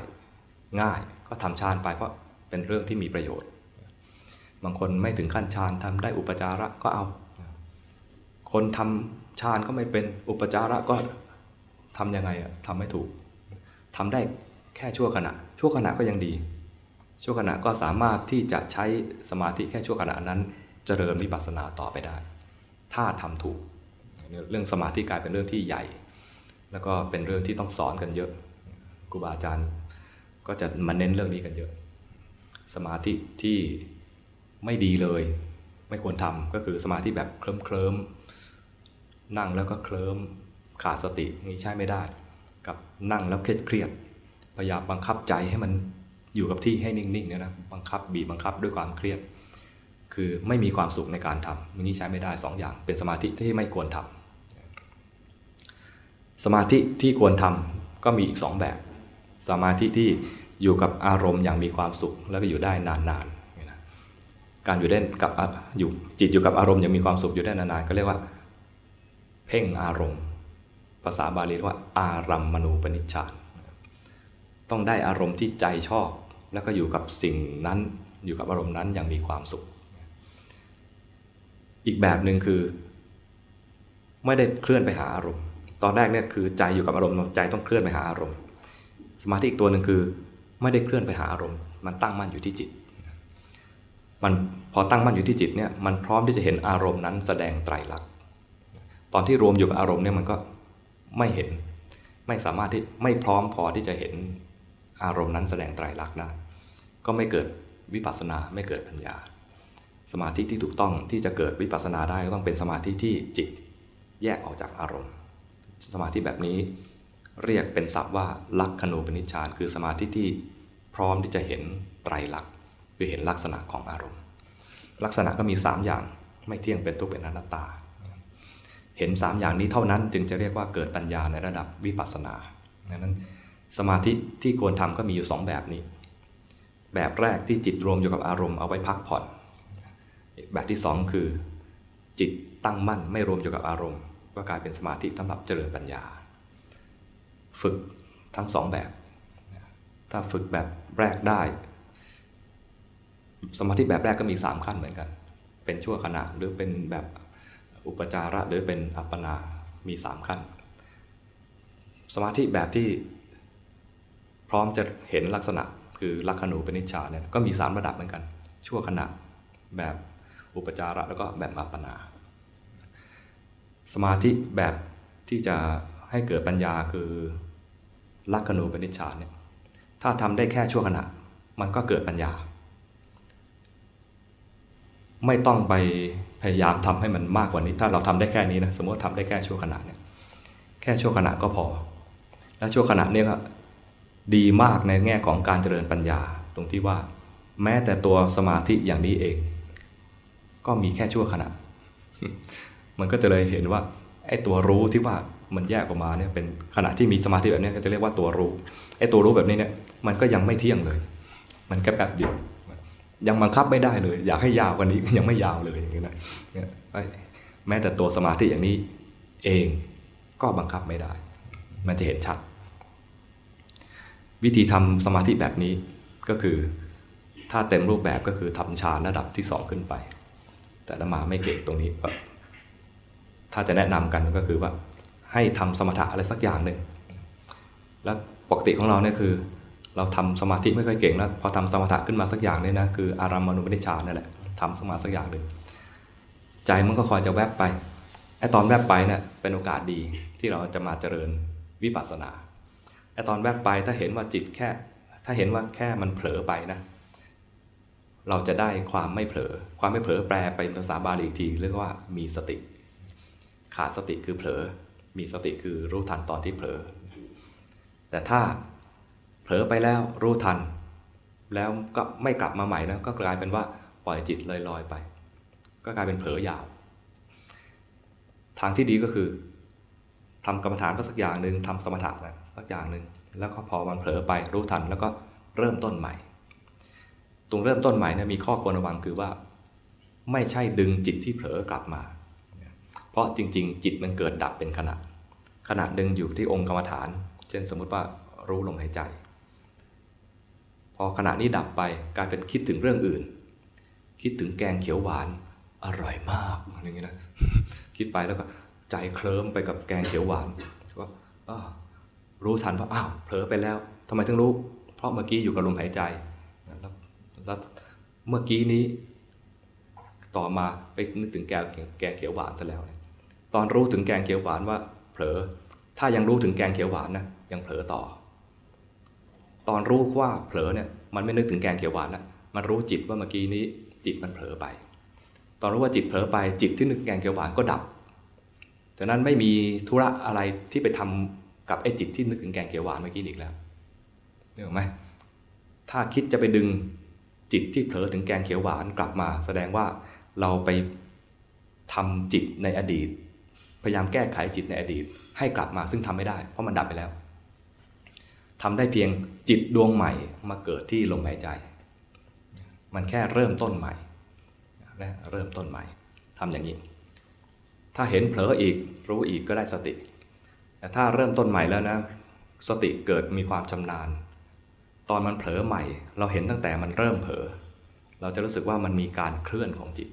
[SPEAKER 1] ง่ายก็ทำฌานไปเพราะเป็นเรื่องที่มีประโยชน์ บางคนไม่ถึงขั้นฌานทำได้อุปจาระก็เอา คนทำฌานก็ไม่เป็นอุปจาระก็ทำยังไงอะทำไม่ถูกทำได้แค่ชั่วขณะ ชั่วขณะก็ยังดี ชั่วขณะก็สามารถที่จะใช้สมาธิแค่ชั่วขณะนั้น จริญวิปัสสนาต่อไปได้ ถ้าทำถูก เรื่องสมาธิกลายเป็นเรื่องที่ใหญ่ แล้วก็เป็นเรื่องที่ต้องสอนกันเยอะครูบาอาจารย์ก็จะมาเน้นเรื่องนี้กันเยอะ สมาธิที่ไม่ดีเลย ไม่ควรทำก็คือสมาธิแบบเคลิ้มเคลิมนั่งแล้วก็เคลิ้มขาดสตินี่ใช่ไม่ได้ กับนั่งแล้วเครียดเครียดพยายามบังคับใจให้มันอยู่กับที่ให้นิ่งๆเนี่ยนะบังคับบีบบังคับด้วยความเครียด คือไม่มีความสุขในการทำนี่ใช้ไม่ได้สองอย่าง เป็นสมาธิที่ไม่ควรทำสมาธิที่ควรทำก็มีอีกสองแบบ สมาธิที่อยู่กับอารมณ์อย่างมีความสุข แล้วก็อยู่ได้นานๆการอยู่ได้กับอยู่จิตอยู่กับอารมณ์อย่างมีความสุขอยู่ได้นานๆก็เรียกว่า เพ่งอารมณ์ ภาษาบาลีเรียกว่า อารัมมณูปนิชฌานต้องได้อารมณ์ที่ใจชอบ แล้วก็อยู่กับสิ่งนั้นอยู่กับอารมณ์นั้นอย่างมีความสุข อีกแบบหนึ่งคือ ไม่ได้เคลื่อนไปหาอารมณ์ ตอนแรกเนี่ยคือใจอยู่กับอารมณ์ใจต้องเคลื่อนไปหาอารมณ์ สมาธิอีกตัวหนึ่งคือ ไม่ได้เคลื่อนไปหาอารมณ์ มันตั้งมั่นอยู่ที่จิต มันพอตั้งมั่นอยู่ที่จิตเนี่ยมันพร้อมที่จะเห็นอารมณ์นั้นแสดงไตรลักษณ์ตอนที่รวมอยู่กับอารมณ์เนี่ยมันก็ไม่เห็นไม่สามารถที่ไม่พร้อมพอที่จะเห็นอารมณ์นั้นแสดงไตรลักษณ์ได้ก็ไม่เกิดวิปัสสนาไม่เกิดปัญญา สมาธิที่ถูกต้องที่จะเกิดวิปัสสนาได้ก็ต้องเป็นสมาธิที่จิตแยกออกจากอารมณ์ สมาธิแบบนี้เรียกเป็นศัพท์ว่าลักขณูปนิชฌานคือสมาธิที่พร้อมที่จะเห็นไตรลักษณ์คือเห็นลักษณะของอารมณ์ ลักษณะก็มี 3 อย่างไม่เที่ยงเป็นทุกข์เป็นอนัตตา เห็น 3 อย่างนี้เท่านั้นจึงจะเรียกว่าเกิดปัญญาในระดับวิปัสสนาดังนั้นสมาธิที่ควรทำก็มีอยู่ 2 แบบนี้ แบบแรกที่จิตรวมอยู่กับอารมณ์เอาไว้พักผ่อน แบบที่ 2 คือ จิตตั้งมั่นไม่รวมอยู่กับอารมณ์ ก็กลายเป็นสมาธิสำหรับเจริญปัญญา ฝึกทั้งสองแบบ ถ้าฝึกแบบแรกได้ สมาธิแบบแรกก็มี 3 ขั้นเหมือนกัน เป็นชั่วขณะหรือเป็นแบบอุปจาระหรือเป็นอัปปนา มี 3 ขั้น สมาธิแบบที่พร้อมจะเห็นลักษณะคือลักขณูปนิชฌานเนี่ยก็มี 3 ระดับเหมือนกัน ชั่วขณะแบบ อุปจาระแล้วก็แบบอัปปนา สมาธิแบบที่จะให้เกิดปัญญาคือลักขณูปนิชฌานเนี่ยถ้าทำได้แค่ชั่วขณะ มันก็เกิดปัญญา ไม่ต้องไปพยายามทำให้มันมากกว่านี้ ถ้าเราทำได้แค่นี้นะสมมติทำได้แค่ชั่วขณะเนี่ยแค่ชั่วขณะก็พอ และชั่วขณะเนี่ยก็ดีมากในแง่ของการเจริญปัญญา ตรงที่ว่า แม้แต่ตัวสมาธิอย่างนี้เอง ก็มีแค่ชั่วขณะ มันก็จะเลยเห็นว่าไอ้ตัวรู้ที่ว่ามันแยกออกมาเนี่ยเป็นขณะที่มีสมาธิแบบนี้ก็จะเรียกว่าตัวรู้ไอ้ตัวรู้แบบนี้เนี่ยมันก็ยังไม่เที่ยงเลย มันแค่แป๊บเดียว ยังบังคับไม่ได้เลย อยากให้ยาวกว่านี้ยังไม่ยาวเลยอย่างนี้นะแม้แต่ตัวสมาธิอย่างนี้เองก็บังคับไม่ได้ มันจะเห็นชัด วิธีทำสมาธิแบบนี้ก็คือถ้าเต็มรูปแบบก็คือทำฌานระดับที่สองขึ้นไป แต่ละมาไม่เก่งตรงนี้ถ้าจะแนะนำกันก็คือว่า ให้ทำสมถะอะไรสักอย่างหนึ่งแล้วปกติของเราเนี่ยคือ เราทำสมาธิไม่ค่อยเก่งแล้วพอทำสมถะขึ้นมาสักอย่างเนี่ยนะคืออารามณูปนิชานนั่นแหละทำสมาสักอย่างหนึ่งใจมันก็คอยจะแวบไปไอ้ตอนแวบไปเนี่ยเป็นโอกาสดีที่เราจะมาเจริญวิปัสสนาไอ้ตอนแวบไปถ้าเห็นว่าจิตแค่ ถ้าเห็นว่าแค่มันเผลอไปนะ เราจะได้ความไม่เผลอ ความไม่เผลอแปลไปภาษาบาลีอีกทีเรียกว่ามีสติ ขาดสติคือเผลอ มีสติคือรู้ทันตอนที่เผลอ แต่ถ้าเผลอไปแล้วรู้ทัน แล้วก็ไม่กลับมาใหม่นะก็กลายเป็นว่าปล่อยจิตลอยๆไป ก็กลายเป็นเผลอยาว ทางที่ดีก็คือทำกรรมฐานสักอย่างหนึ่งทำสมถะนะสักอย่างหนึ่งแล้วก็พอมันเผลอไปรู้ทันแล้วก็เริ่มต้นใหม่ ตรงเริ่มต้นใหม่เนี่ยมีข้อควรระวังคือว่า ไม่ใช่ดึงจิตที่เผลอกลับมา เพราะจริง ๆ จิตมันเกิดดับเป็นขณะขณะหนึ่งอยู่ที่องค์กรรมฐาน เช่นสมมุติว่ารู้ลมหายใจ พอขณะนี้ดับไปกลายเป็นคิดถึงเรื่องอื่น คิดถึงแกงเขียวหวานอร่อยมากอย่างนี้นะคิดไปแล้วก็ใจเคลิ้มไปกับแกงเขียวหวานก็รู้ทันว่าอ้าวเผลอไปแล้วทำไมถึงรู้ เพราะเมื่อกี้อยู่กับลมหายใจ แล้วเมื่อกี้นี้ ต่อมาไปนึกถึงแกงแกงเขียวหวานซะแล้ว ตอนรู้ถึงแกงเขียวหวานว่า เผลอ ถ้ายังรู้ถึงแกงเขียวหวานนะยังเผลอต่อ ตอนรู้ว่าเผลอเนี่ยมันไม่นึกถึงแกงเขียวหวานนะมันรู้จิตว่าเมื่อกี้นี้ จิตมันเผลอไป ตอนรู้ว่าจิตเผลอไปจิตที่นึกแกงเขียวหวานก็ดับจากนั้นไม่มีธุระอะไรที่ไปทำกับไอ้จิตที่นึกถึงแกงเขียวหวานเมื่อกี้อีกแล้วเห็นไหมถ้าคิดจะไปดึง จิตที่เผลอถึงแกงเขียวหวานกลับมา แสดงว่าเราไปทำจิตในอดีต พยายามแก้ไขจิตในอดีต ให้กลับมาซึ่งทำไม่ได้ เพราะมันดับไปแล้วทำได้เพียงจิตดวงใหม่มาเกิดที่ลมหายใจ มันแค่เริ่มต้นใหม่นะเริ่มต้นใหม่ทำอย่างนี้ ถ้าเห็นเผลออีกรู้อีกก็ได้สติ แต่ถ้าเริ่มต้นใหม่แล้วนะ สติเกิดมีความชำนาญ ตอนมันเผลอใหม่ เราเห็นตั้งแต่มันเริ่มเผลอเราจะรู้สึกว่ามันมีการเคลื่อนของจิต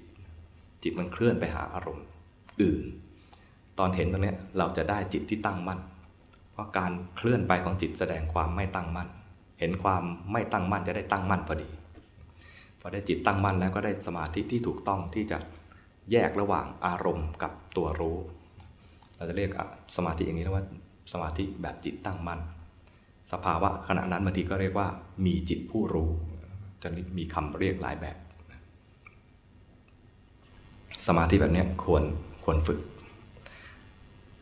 [SPEAKER 1] จิตมันเคลื่อนไปหาอารมณ์อื่น ตอนเห็นตรงนี้เราจะได้จิตที่ตั้งมั่น เพราะการเคลื่อนไปของจิตแสดงความไม่ตั้งมั่น เห็นความไม่ตั้งมั่นจะได้ตั้งมั่นพอดีพอได้จิตตั้งมั่นแล้วก็ได้สมาธิที่ถูกต้องที่จะแยกระหว่างอารมณ์กับตัวรู้ เราจะเรียกสมาธิอย่างนี้ว่าสมาธิแบบจิตตั้งมั่น สภาวะขณะนั้นบางทีก็เรียกว่ามีจิตผู้รู้จะมีคำเรียกหลายแบบ สมาธิแบบนี้ควรควรฝึก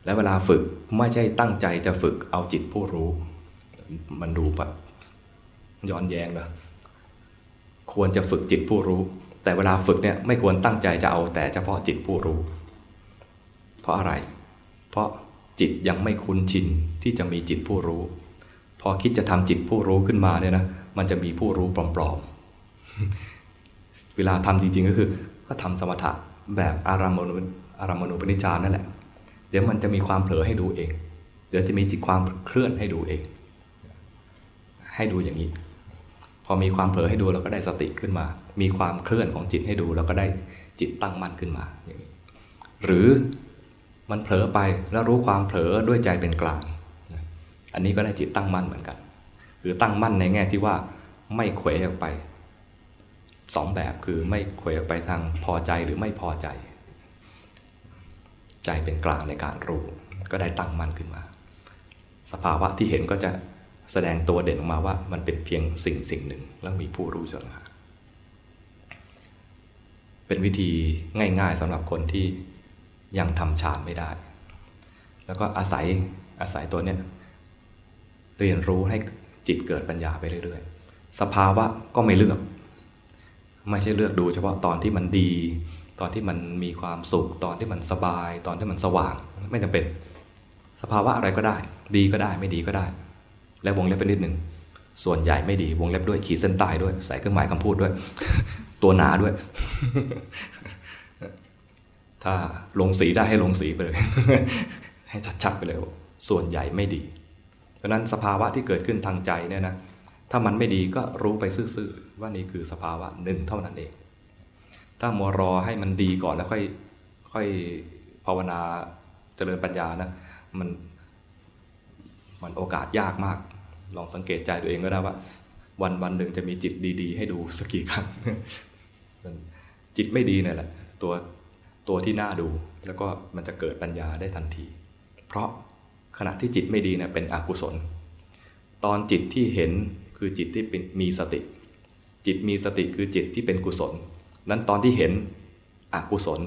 [SPEAKER 1] และเวลาฝึกไม่ใช่ตั้งใจจะฝึกเอาจิตผู้รู้ มันดูแบบย้อนแย้งนะควรจะฝึกจิตผู้รู้ แต่เวลาฝึกเนี่ยไม่ควรตั้งใจจะเอาแต่เฉพาะจิตผู้รู้ เพราะอะไร เพราะจิตยังไม่คุ้นชินที่จะมีจิตผู้รู้ อคิดจะทำจิตผู้รู้ขึ้นมาเนี่ยนะมันจะมีผู้รู้ปลอมๆ เวลาทำจริงๆก็คือ ก็ทำสมถะแบบอารามณูอารามณูปนิจานั่นแหละ เดี๋ยวมันจะมีความเผลอให้ดูเอง เดี๋ยวจะมีจิตความเคลื่อนให้ดูเอง ให้ดูอย่างนี้ พอมีความเผลอให้ดูเราก็ได้สติขึ้นมา มีความเคลื่อนของจิตให้ดูเราก็ได้จิตตั้งมั่นขึ้นมาอย่างนี้หรือมันเผลอไปแล้วรู้ความเผลอด้วยใจเป็นกลาง อันนี้ก็ได้จิตตั้งมั่นเหมือนกัน คือตั้งมั่นในแง่ที่ว่าไม่เขวออกไปสองแบบคือไม่เขวออกไปทางพอใจหรือไม่พอใจ ใจเป็นกลางในการรู้ ก็ได้ตั้งมั่นขึ้นมา สภาวะที่เห็นก็จะแสดงตัวเด่นออกมาว่ามันเป็นเพียงสิ่งสิ่งหนึ่งแล้วมีผู้รู้สังหาเป็นวิธีง่าย ๆสำหรับคนที่ยังทำฌานไม่ได้ แล้วก็อาศัยอาศัยตัวเนี้ย เรียนรู้ให้จิตเกิดปัญญาไปเรื่อยๆ สภาวะก็ไม่เลือก ไม่ใช่เลือกดูเฉพาะตอนที่มันดี ตอนที่มันมีความสุข ตอนที่มันสบาย ตอนที่มันสว่าง ไม่จำเป็น สภาวะอะไรก็ได้ ดีก็ได้ ไม่ดีก็ได้ และวงเล็บไปนิดหนึ่ง ส่วนใหญ่ไม่ดี วงเล็บด้วย ขีดเส้นใต้ด้วย ใส่เครื่องหมายคำพูดด้วย ตัวหนาด้วย ถ้าลงสีได้ให้ลงสีไปเลย ให้ชัดๆไปเลย ส่วนใหญ่ไม่ดี ราะนั้นสภาวะที่เกิดขึ้นทางใจเนี่ยนะถ้ามันไม่ดีก็รู้ไปซื่อๆว่านี่คือสภาวะหนึ่งเท่านั้นเอง ถ้ามัวรอให้มันดีก่อนแล้วค่อยค่อยภาวนาเจริญปัญญานะมันมันโอกาสยากมาก ลองสังเกตใจตัวเองก็ได้ว่า วันวันหนึ่งจะมีจิตดี ๆ ให้ดูสักกี่ครั้งจิตไม่ดีนี่แหละตัวตัวที่น่าดูแล้วก็มันจะเกิดปัญญาได้ทันที เพราะ ขณะที่จิตไม่ดีเนี่ยเป็นอกุศล ตอนจิตที่เห็นคือจิตที่เป็นมีสติ จิตมีสติคือจิตที่เป็นกุศล นั้นตอนที่เห็นอกุศล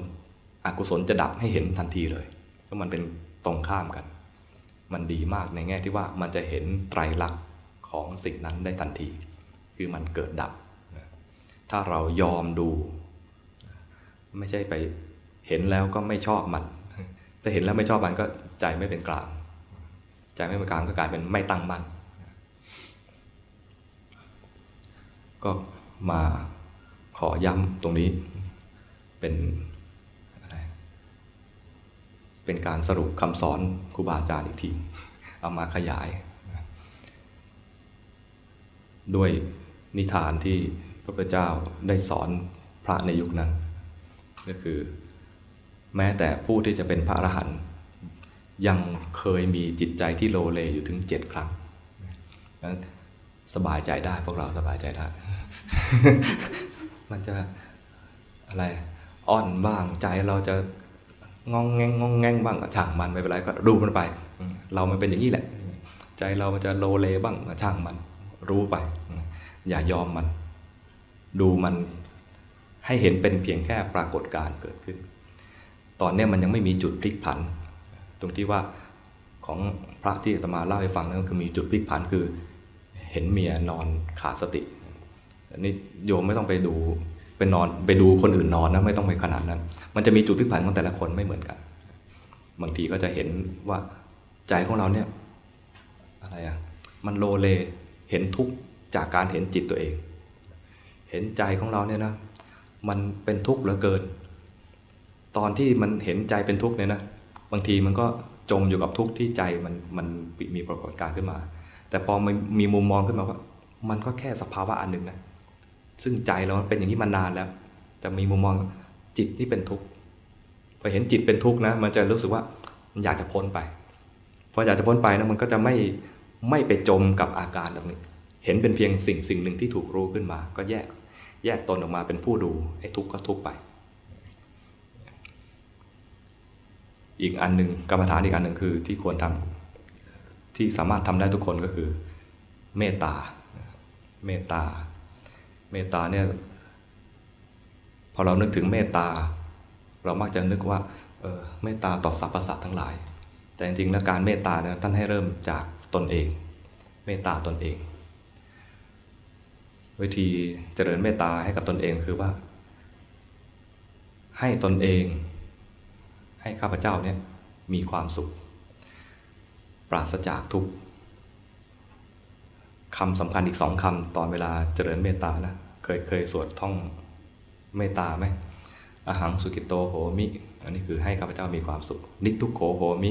[SPEAKER 1] อกุศลจะดับให้เห็นทันทีเลยก็มันเป็นตรงข้ามกัน มันดีมากในแง่ที่ว่ามันจะเห็นไตรลักษณ์ของสิ่งนั้นได้ทันที คือมันเกิดดับ ถ้าเรายอมดู ไม่ใช่ไปเห็นแล้วก็ไม่ชอบมัน ถ้าเห็นแล้วไม่ชอบมันก็ใจไม่เป็นกลาง ใจไม่เป็นกลางก็กลายเป็นไม่ตั้งมั่นก็มาขอย้ำตรงนี้เป็นอะไรเป็นการสรุปคำสอนครูบาอาจารย์อีกที เอามาขยาย ด้วยนิทานที่พระพุทธเจ้าได้สอนพระในยุคนั้น ก็คือ แม้แต่ผู้ที่จะเป็นพระอรหันต์ ยังเคยมีจิตใจที่โลเลอยู่ถึงเจ็ดครั้งนั้นสบายใจได้พวกเราสบายใจได้ มันจะอะไรอ่อนบ้างใจเราจะงองแงงงองแงงบ้างช่างมันไม่เป็นไรก็ดูมันไป เรามันเป็นอย่างนี้แหละ ใจเรามันจะโลเลบ้างช่างมัน รู้ไป อย่ายอมมัน ดูมันให้เห็นเป็นเพียงแค่ปรากฏการเกิดขึ้น ตอนนี้มันยังไม่มีจุดพลิกผัน ตรงที่ว่าของพระที่ตมาเล่าให้ฟังนั่นก็คือมีจุดพลิกผันคือเห็นเมียนอนขาดสติอันนี้โยมไม่ต้องไปดูไปนอนไปดูคนอื่นนอนนะไม่ต้องไปขนาดนั้น มันจะมีจุดพลิกผันของแต่ละคนไม่เหมือนกัน บางทีก็จะเห็นว่าใจของเราเนี่ยอะไรอะมันโลเลเห็นทุกข์จากการเห็นจิตตัวเอง เห็นใจของเราเนี่ยนะมันเป็นทุกข์เหลือเกิน ตอนที่มันเห็นใจเป็นทุกข์เนี่ยนะ บางทีมันก็จมอยู่กับทุกข์ที่ใจมันมันมีปรากฏการขึ้นมา แต่พอมันมีมุมมองขึ้นมาว่า มันก็แค่สภาวะอันหนึ่งนะซึ่งใจเราเป็นอย่างนี้มานานแล้วจะมีมุมมองจิตนี่เป็นทุกข์พอเห็นจิตเป็นทุกข์นะมันจะรู้สึกว่ามันอยากจะพ้นไปพออยากจะพ้นไปนะมันก็จะไม่ไม่ไปจมกับอาการแบบนี้ เห็นเป็นเพียงสิ่งสิ่งหนึ่งที่ถูกรู้ขึ้นมา ก็แยกแยกตนออกมาเป็นผู้ดูไอ้ทุกข์ก็ทุกข์ไป อีกอันหนึ่งกรรมฐานอีกอันหนึ่งคือที่ควรทำที่สามารถทำได้ทุกคนก็คือเมตตาเมตตา เมตตาเนี่ยพอเรานึกถึงเมตตา เรามักจะนึกว่าเออเมตตาต่อสรรพสัตว์ทั้งหลาย แต่จริงๆแล้วการเมตตาเนี่ยท่านให้เริ่มจากตนเอง เมตตาตนเอง วิธีเจริญเมตตาให้กับตนเองคือว่า ให้ตนเอง ให้ข้าพเจ้าเนี่ยมีความสุข ปราศจากทุกคำสำคัญอีกสองคำตอนเวลาเจริญเมตตานะเคยเคยสวดท่องเมตตาไหมอหังสุกิโตโหมิ อันนี้คือให้ข้าพเจ้ามีความสุข นิทุกโขโหมิ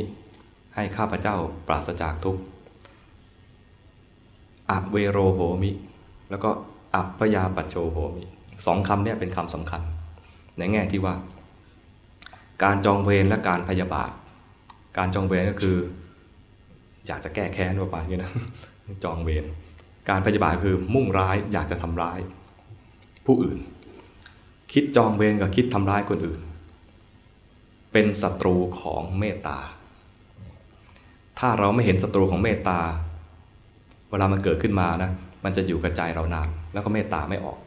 [SPEAKER 1] ให้ข้าพเจ้าปราศจากทุกอะเวโรโหมิ แล้วก็อัปปยาปัจโชโหมิสองคำนี้เป็นคำสำคัญ ในแง่ที่ว่า การจองเวรและการพยาบาท การจองเวรก็คือ อยากจะแก้แค้นประมาณนี้นะจองเวรการพยาบาทคือมุ่งร้ายอยากจะทำร้าย ผู้อื่น คิดจองเวรกับคิดทำร้ายคนอื่น เป็นศัตรูของเมตตา ถ้าเราไม่เห็นศัตรูของเมตตา เวลามันเกิดขึ้นมานะมันจะอยู่กับใจเรานานแล้วก็เมตตาไม่ออก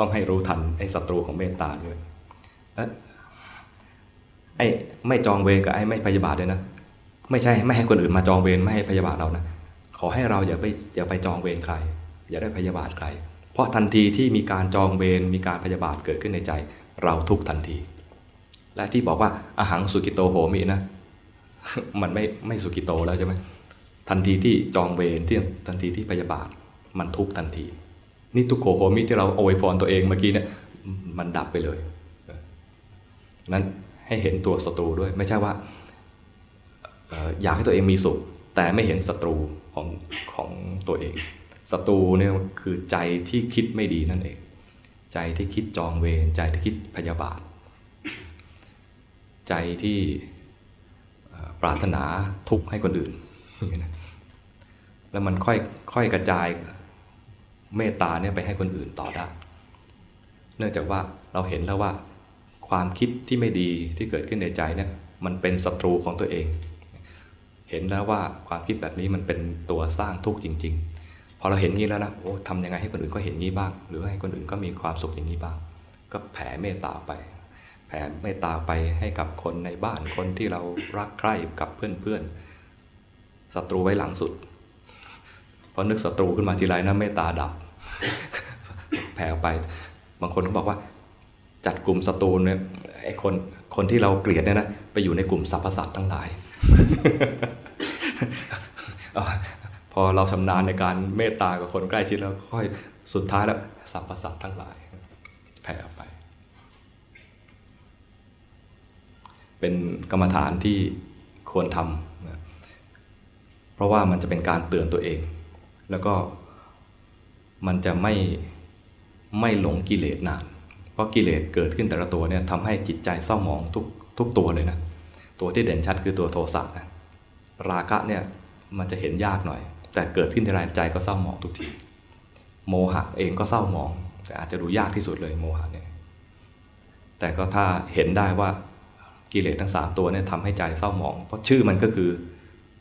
[SPEAKER 1] ต้องให้รู้ทันไอ้ศัตรูของเมตตาด้วย ไอ้ไม่จองเวรกับไอ้ไม่พยาบาทเลยนะ ไม่ใช่ไม่ให้คนอื่นมาจองเวรไม่ให้พยาบาทเรานะ ขอให้เราอย่าไปอย่าไปจองเวรใคร อย่าได้พยาบาทใคร เพราะทันทีที่มีการจองเวรมีการพยาบาทเกิดขึ้นในใจ เราทุกทันที และที่บอกว่าอาหารสุกิโตโหมีนะ มันไม่ไม่สุกิโตแล้วใช่ไหมทันทีที่จองเวรที่ทันทีที่พยาบาทมันทุกทันที นี่ทุกโขโหมิที่เราอวยพรตัวเองเมื่อกี้เนี่ยมันดับไปเลย นั้นให้เห็นตัวศัตรูด้วยไม่ใช่ว่าอยากให้ตัวเองมีสุข แต่ไม่เห็นศัตรูของของตัวเองศัตรูเนี่ยคือใจที่คิดไม่ดีนั่นเอง ใจที่คิดจองเวรใจที่คิดพยาบาท ใจที่ปรารถนาทุกข์ให้คนอื่น แล้วมันค่อยค่อยกระจายเมตตาเนี่ยไปให้คนอื่นต่อได้ เนื่องจากว่าเราเห็นแล้วว่า ความคิดที่ไม่ดีที่เกิดขึ้นในใจเนี่ยมันเป็นศัตรูของตัวเอง เห็นแล้วว่าความคิดแบบนี้มันเป็นตัวสร้างทุกข์จริง ๆ พอเราเห็นงี้แล้วนะโอ้ทำยังไงให้คนอื่นก็เห็นงี้บ้าง หรือให้คนอื่นก็มีความสุขอย่างนี้บ้าง ก็แผ่เมตตาไป แผ่เมตตาไปให้กับคนในบ้านคนที่เรารักใคร่กับเพื่อนๆศัตรูไว้หลังสุดพอนึกศัตรูขึ้นมาทีไรนะเมตตาดับ แผ่ไปบางคนเขาบอกว่า จัดกลุ่มศัตรูเนี่ยไอ้คนคนที่เราเกลียดเนี่ยนะไปอยู่ในกลุ่มสรรพสัตว์ทั้งหลาย พอเราชำนาญในการเมตตากับคนใกล้ชิดแล้วค่อยสุดท้ายแล้วสรรพสัตว์ทั้งหลายแผ่ออกไป เป็นกรรมฐานที่ควรทำเพราะว่ามันจะเป็นการเตือนตัวเอง แล้วก็มันจะไม่ไม่หลงกิเลสนาน เพราะกิเลสเกิดขึ้นแต่ละตัวเนี่ยทำให้จิตใจเศร้าหมองทุกทุกตัวเลยนะ ตัวที่เด่นชัดคือตัวโทสะนะราคะเนี่ยมันจะเห็นยากหน่อย แต่เกิดขึ้นทีไรใจก็เศร้าหมองทุกที โมหะเองก็เศร้าหมอง แต่อาจจะดูยากที่สุดเลยโมหะเนี่ย แต่ก็ถ้าเห็นได้ว่ากิเลสทั้งสามตัวเนี่ยทำให้ใจเศร้าหมอง เพราะชื่อมันก็คือ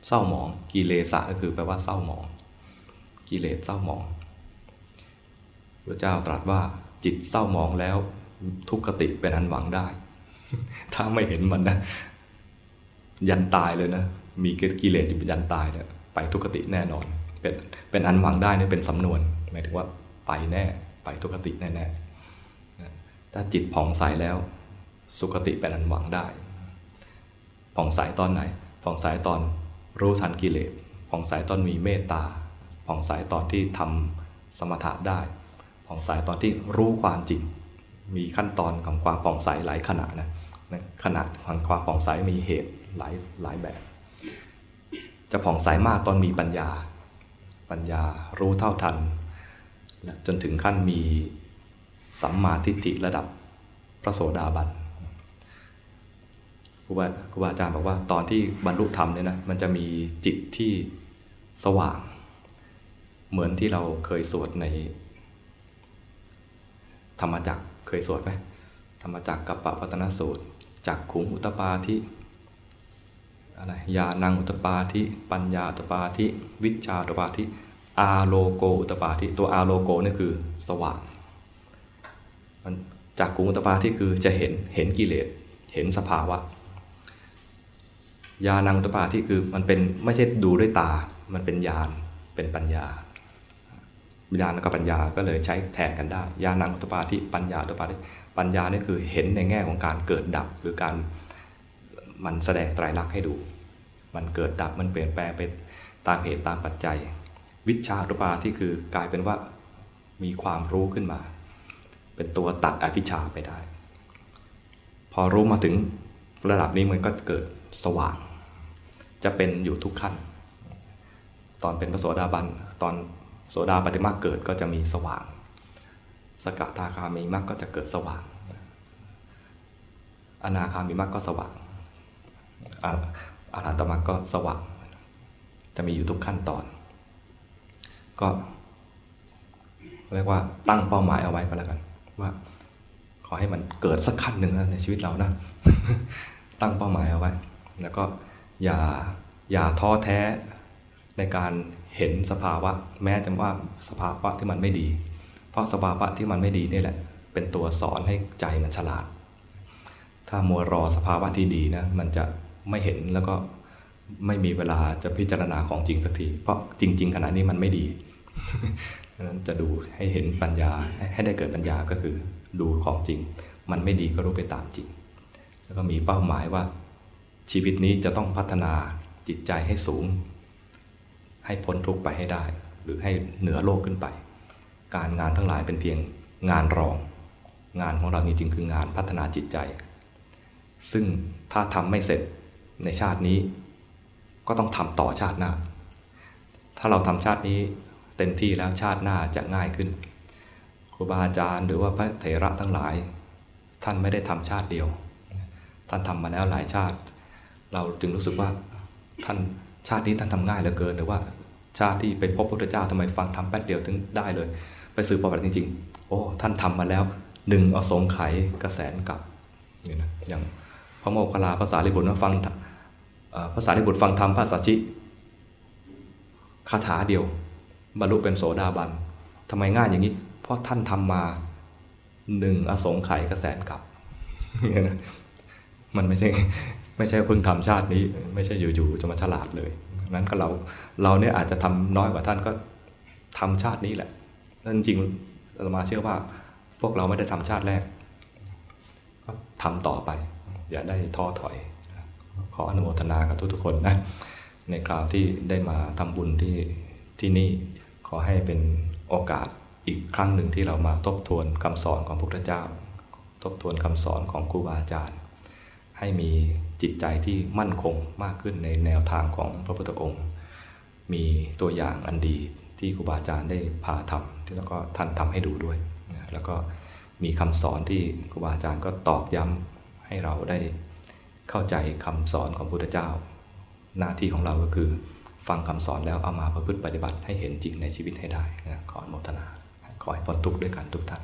[SPEAKER 1] เศร้าหมอง กิเลสะก็คือแปลว่าเศร้าหมอง กิเลสเศร้าหมองพระเจ้าตรัสว่า จิตเศร้าหมองแล้วทุกขติเป็นอันหวังได้ ถ้าไม่เห็นมันนะ ยันตายเลยนะ มีกิเลสอยู่ยันตายเนี่ยไปทุกขติแน่นอน เป็นเป็นอันหวังได้เนี่ยเป็นสำนวนหมายถึงว่าไปแน่ ไปทุกขติแน่ๆถ้าจิตผ่องใสแล้ว สุขติเป็นอันหวังได้ ผ่องใสตอนไหน ผ่องใสตอนรู้ทันกิเลสผ่องใสตอนมีเมตตาผ่องใสตอนที่ทำสมถะได้ ผ่องใสตอนที่รู้ความจริง มีขั้นตอนของความผ่องใสหลายขณะนะขนาดของความผ่องใสมีเหตุหลายหลายแบบ จะผ่องใสมากตอนมีปัญญา ปัญญารู้เท่าทัน จนถึงขั้นมีสัมมาทิฏฐิระดับพระโสดาบันครูบาครูบาอาจารย์บอกว่าตอนที่บรรลุธรรมเนี่ยนะมันจะมีจิตที่สว่าง เหมือนที่เราเคยสวดใน ธรรมจักเคยสวดไหมธรรมจักกับปปัตนสูตรจักขุงอุตปาทิอะไรยานังอุตปาทิปัญญาอุตปาทิวิชาอุตปาทิอาโลโกอุตปาทิตัวอาโลโกนี่คือสว่างมันจากกุงอุตปาทิคือจะเห็นเห็นกิเลสเห็นสภาวะญาณังอุตปาทิคือมันเป็นไม่ใช่ดูด้วยตา มันเป็นญาณเป็นปัญญา ญาณกับปัญญาก็เลยใช้แทนกันได้ญาณังอุตปาทิปัญญาอุตปาทิปัญญานี่คือเห็นในแง่ของการเกิดดับคือการมันแสดงไตรลักษณ์ให้ดู มันเกิดดับมันเปลี่ยนแปลงไปตามเหตุตามปัจจัย วิชาอุตปาที่คือกลายเป็นว่ามีความรู้ขึ้นมา เป็นตัวตัดอภิชาไปได้ พอรู้มาถึงระดับนี้มันก็เกิดสว่าง จะเป็นอยู่ทุกขั้น ตอนเป็นพระโสดาบันตอน โสดาปฏิมาเกิดก็จะมีสว่าง สกทาคามีมากก็จะเกิดสว่าง อนาคามีมากก็สว่างอาราตมรรคก็สว่าง จะมีอยู่ทุกขั้นตอน ก็เรียกว่าตั้งเป้าหมายเอาไว้ก็แล้วกัน ว่า ขอให้มันเกิดสักขั้นหนึ่งนะในชีวิตเรานะ ตั้งเป้าหมายเอาไว้ แล้วก็อย่าอย่าท้อแท้ในการ เห็นสภาวะ แม้จะว่าสภาวะที่มันไม่ดี เพราะสภาวะที่มันไม่ดีนี่แหละ เป็นตัวสอนให้ใจมันฉลาด ถ้ามัวรอสภาวะที่ดีนะมันจะไม่เห็นแล้วก็ไม่มีเวลาจะพิจารณาของจริงสักที เพราะจริง ๆ ขณะนี้มันไม่ดีนั้นจะดูให้เห็นปัญญาให้ได้เกิดปัญญาก็คือ ดูของจริง มันไม่ดีก็รู้ไปตามจริง แล้วก็มีเป้าหมายว่า ชีวิตนี้จะต้องพัฒนาจิตใจให้สูง ให้พ้นทุกข์ไปให้ได้ หรือให้เหนือโลกขึ้นไป การงานทั้งหลายเป็นเพียงงานรอง งานของเราจริงๆคืองานพัฒนาจิตใจ ซึ่งถ้าทำไม่เสร็จในชาตินี้ ก็ต้องทำต่อชาติหน้า ถ้าเราทำชาตินี้เต็มที่แล้วชาติหน้าจะง่ายขึ้นครูบาอาจารย์หรือว่าพระเถระทั้งหลาย ท่านไม่ได้ทำชาติเดียว ท่านทำมาแล้วหลายชาติ เราจึงรู้สึกว่าท่านชาตินี้ท่านทำง่ายเหลือเกินหรือว่า ชาติที่ไปพบพระพุทธเจ้าทำไมฟังทำแป๊บเดียวถึงได้เลย ไปสืบประวัติจริง ๆ โอ้ท่านทำมาแล้วหนึ่งอสงไขกระแสนกับนี่นะอย่างพระโมคคัลลาภาษาลิบุตรฟังภาษาลิบุตรฟังธรรมพระสัจจิคาถาเดียว บรรลุเป็นโสดาบันทำไมง่ายอย่างนี้ เพราะท่านทำมาหนึ่งอสงไขยกระแสนกับมันไม่ใช่ไม่ใช่เพิ่งทำชาตินี้ ไม่ใช่อยู่ๆจะมาฉลาดเลย นั้นก็เราเราเนี่ยอาจจะทำน้อยกว่าท่านก็ทำชาตินี้แหละนั่นจริงเรามาเชื่อว่าพวกเราไม่ได้ทำชาติแรก ก็ทำต่อไป อย่าได้ท้อถอย ขออนุโมทนากับทุกๆคนนะในคราวที่ได้มาทำบุญที่ที่นี่ขอให้เป็นโอกาสอีกครั้งหนึ่งที่เรามาทบทวนคำสอนของพระพุทธเจ้า ทบทวนคำสอนของครูบาอาจารย์ ให้มี จิตใจที่มั่นคงมากขึ้นในแนวทางของพระพุทธองค์ มีตัวอย่างอันดีที่ครูบาอาจารย์ได้พาทำที่แล้วก็ท่านทำให้ดูด้วย แล้วก็มีคำสอนที่ครูบาอาจารย์ก็ตอกย้ำให้เราได้เข้าใจคำสอนของพุทธเจ้า หน้าที่ของเราก็คือฟังคำสอนแล้วเอามาประพฤติปฏิบัติให้เห็นจริงในชีวิตให้ได้นะขออนุโมทนา ขอให้พ้นทุกข์ด้วยกันทุกท่าน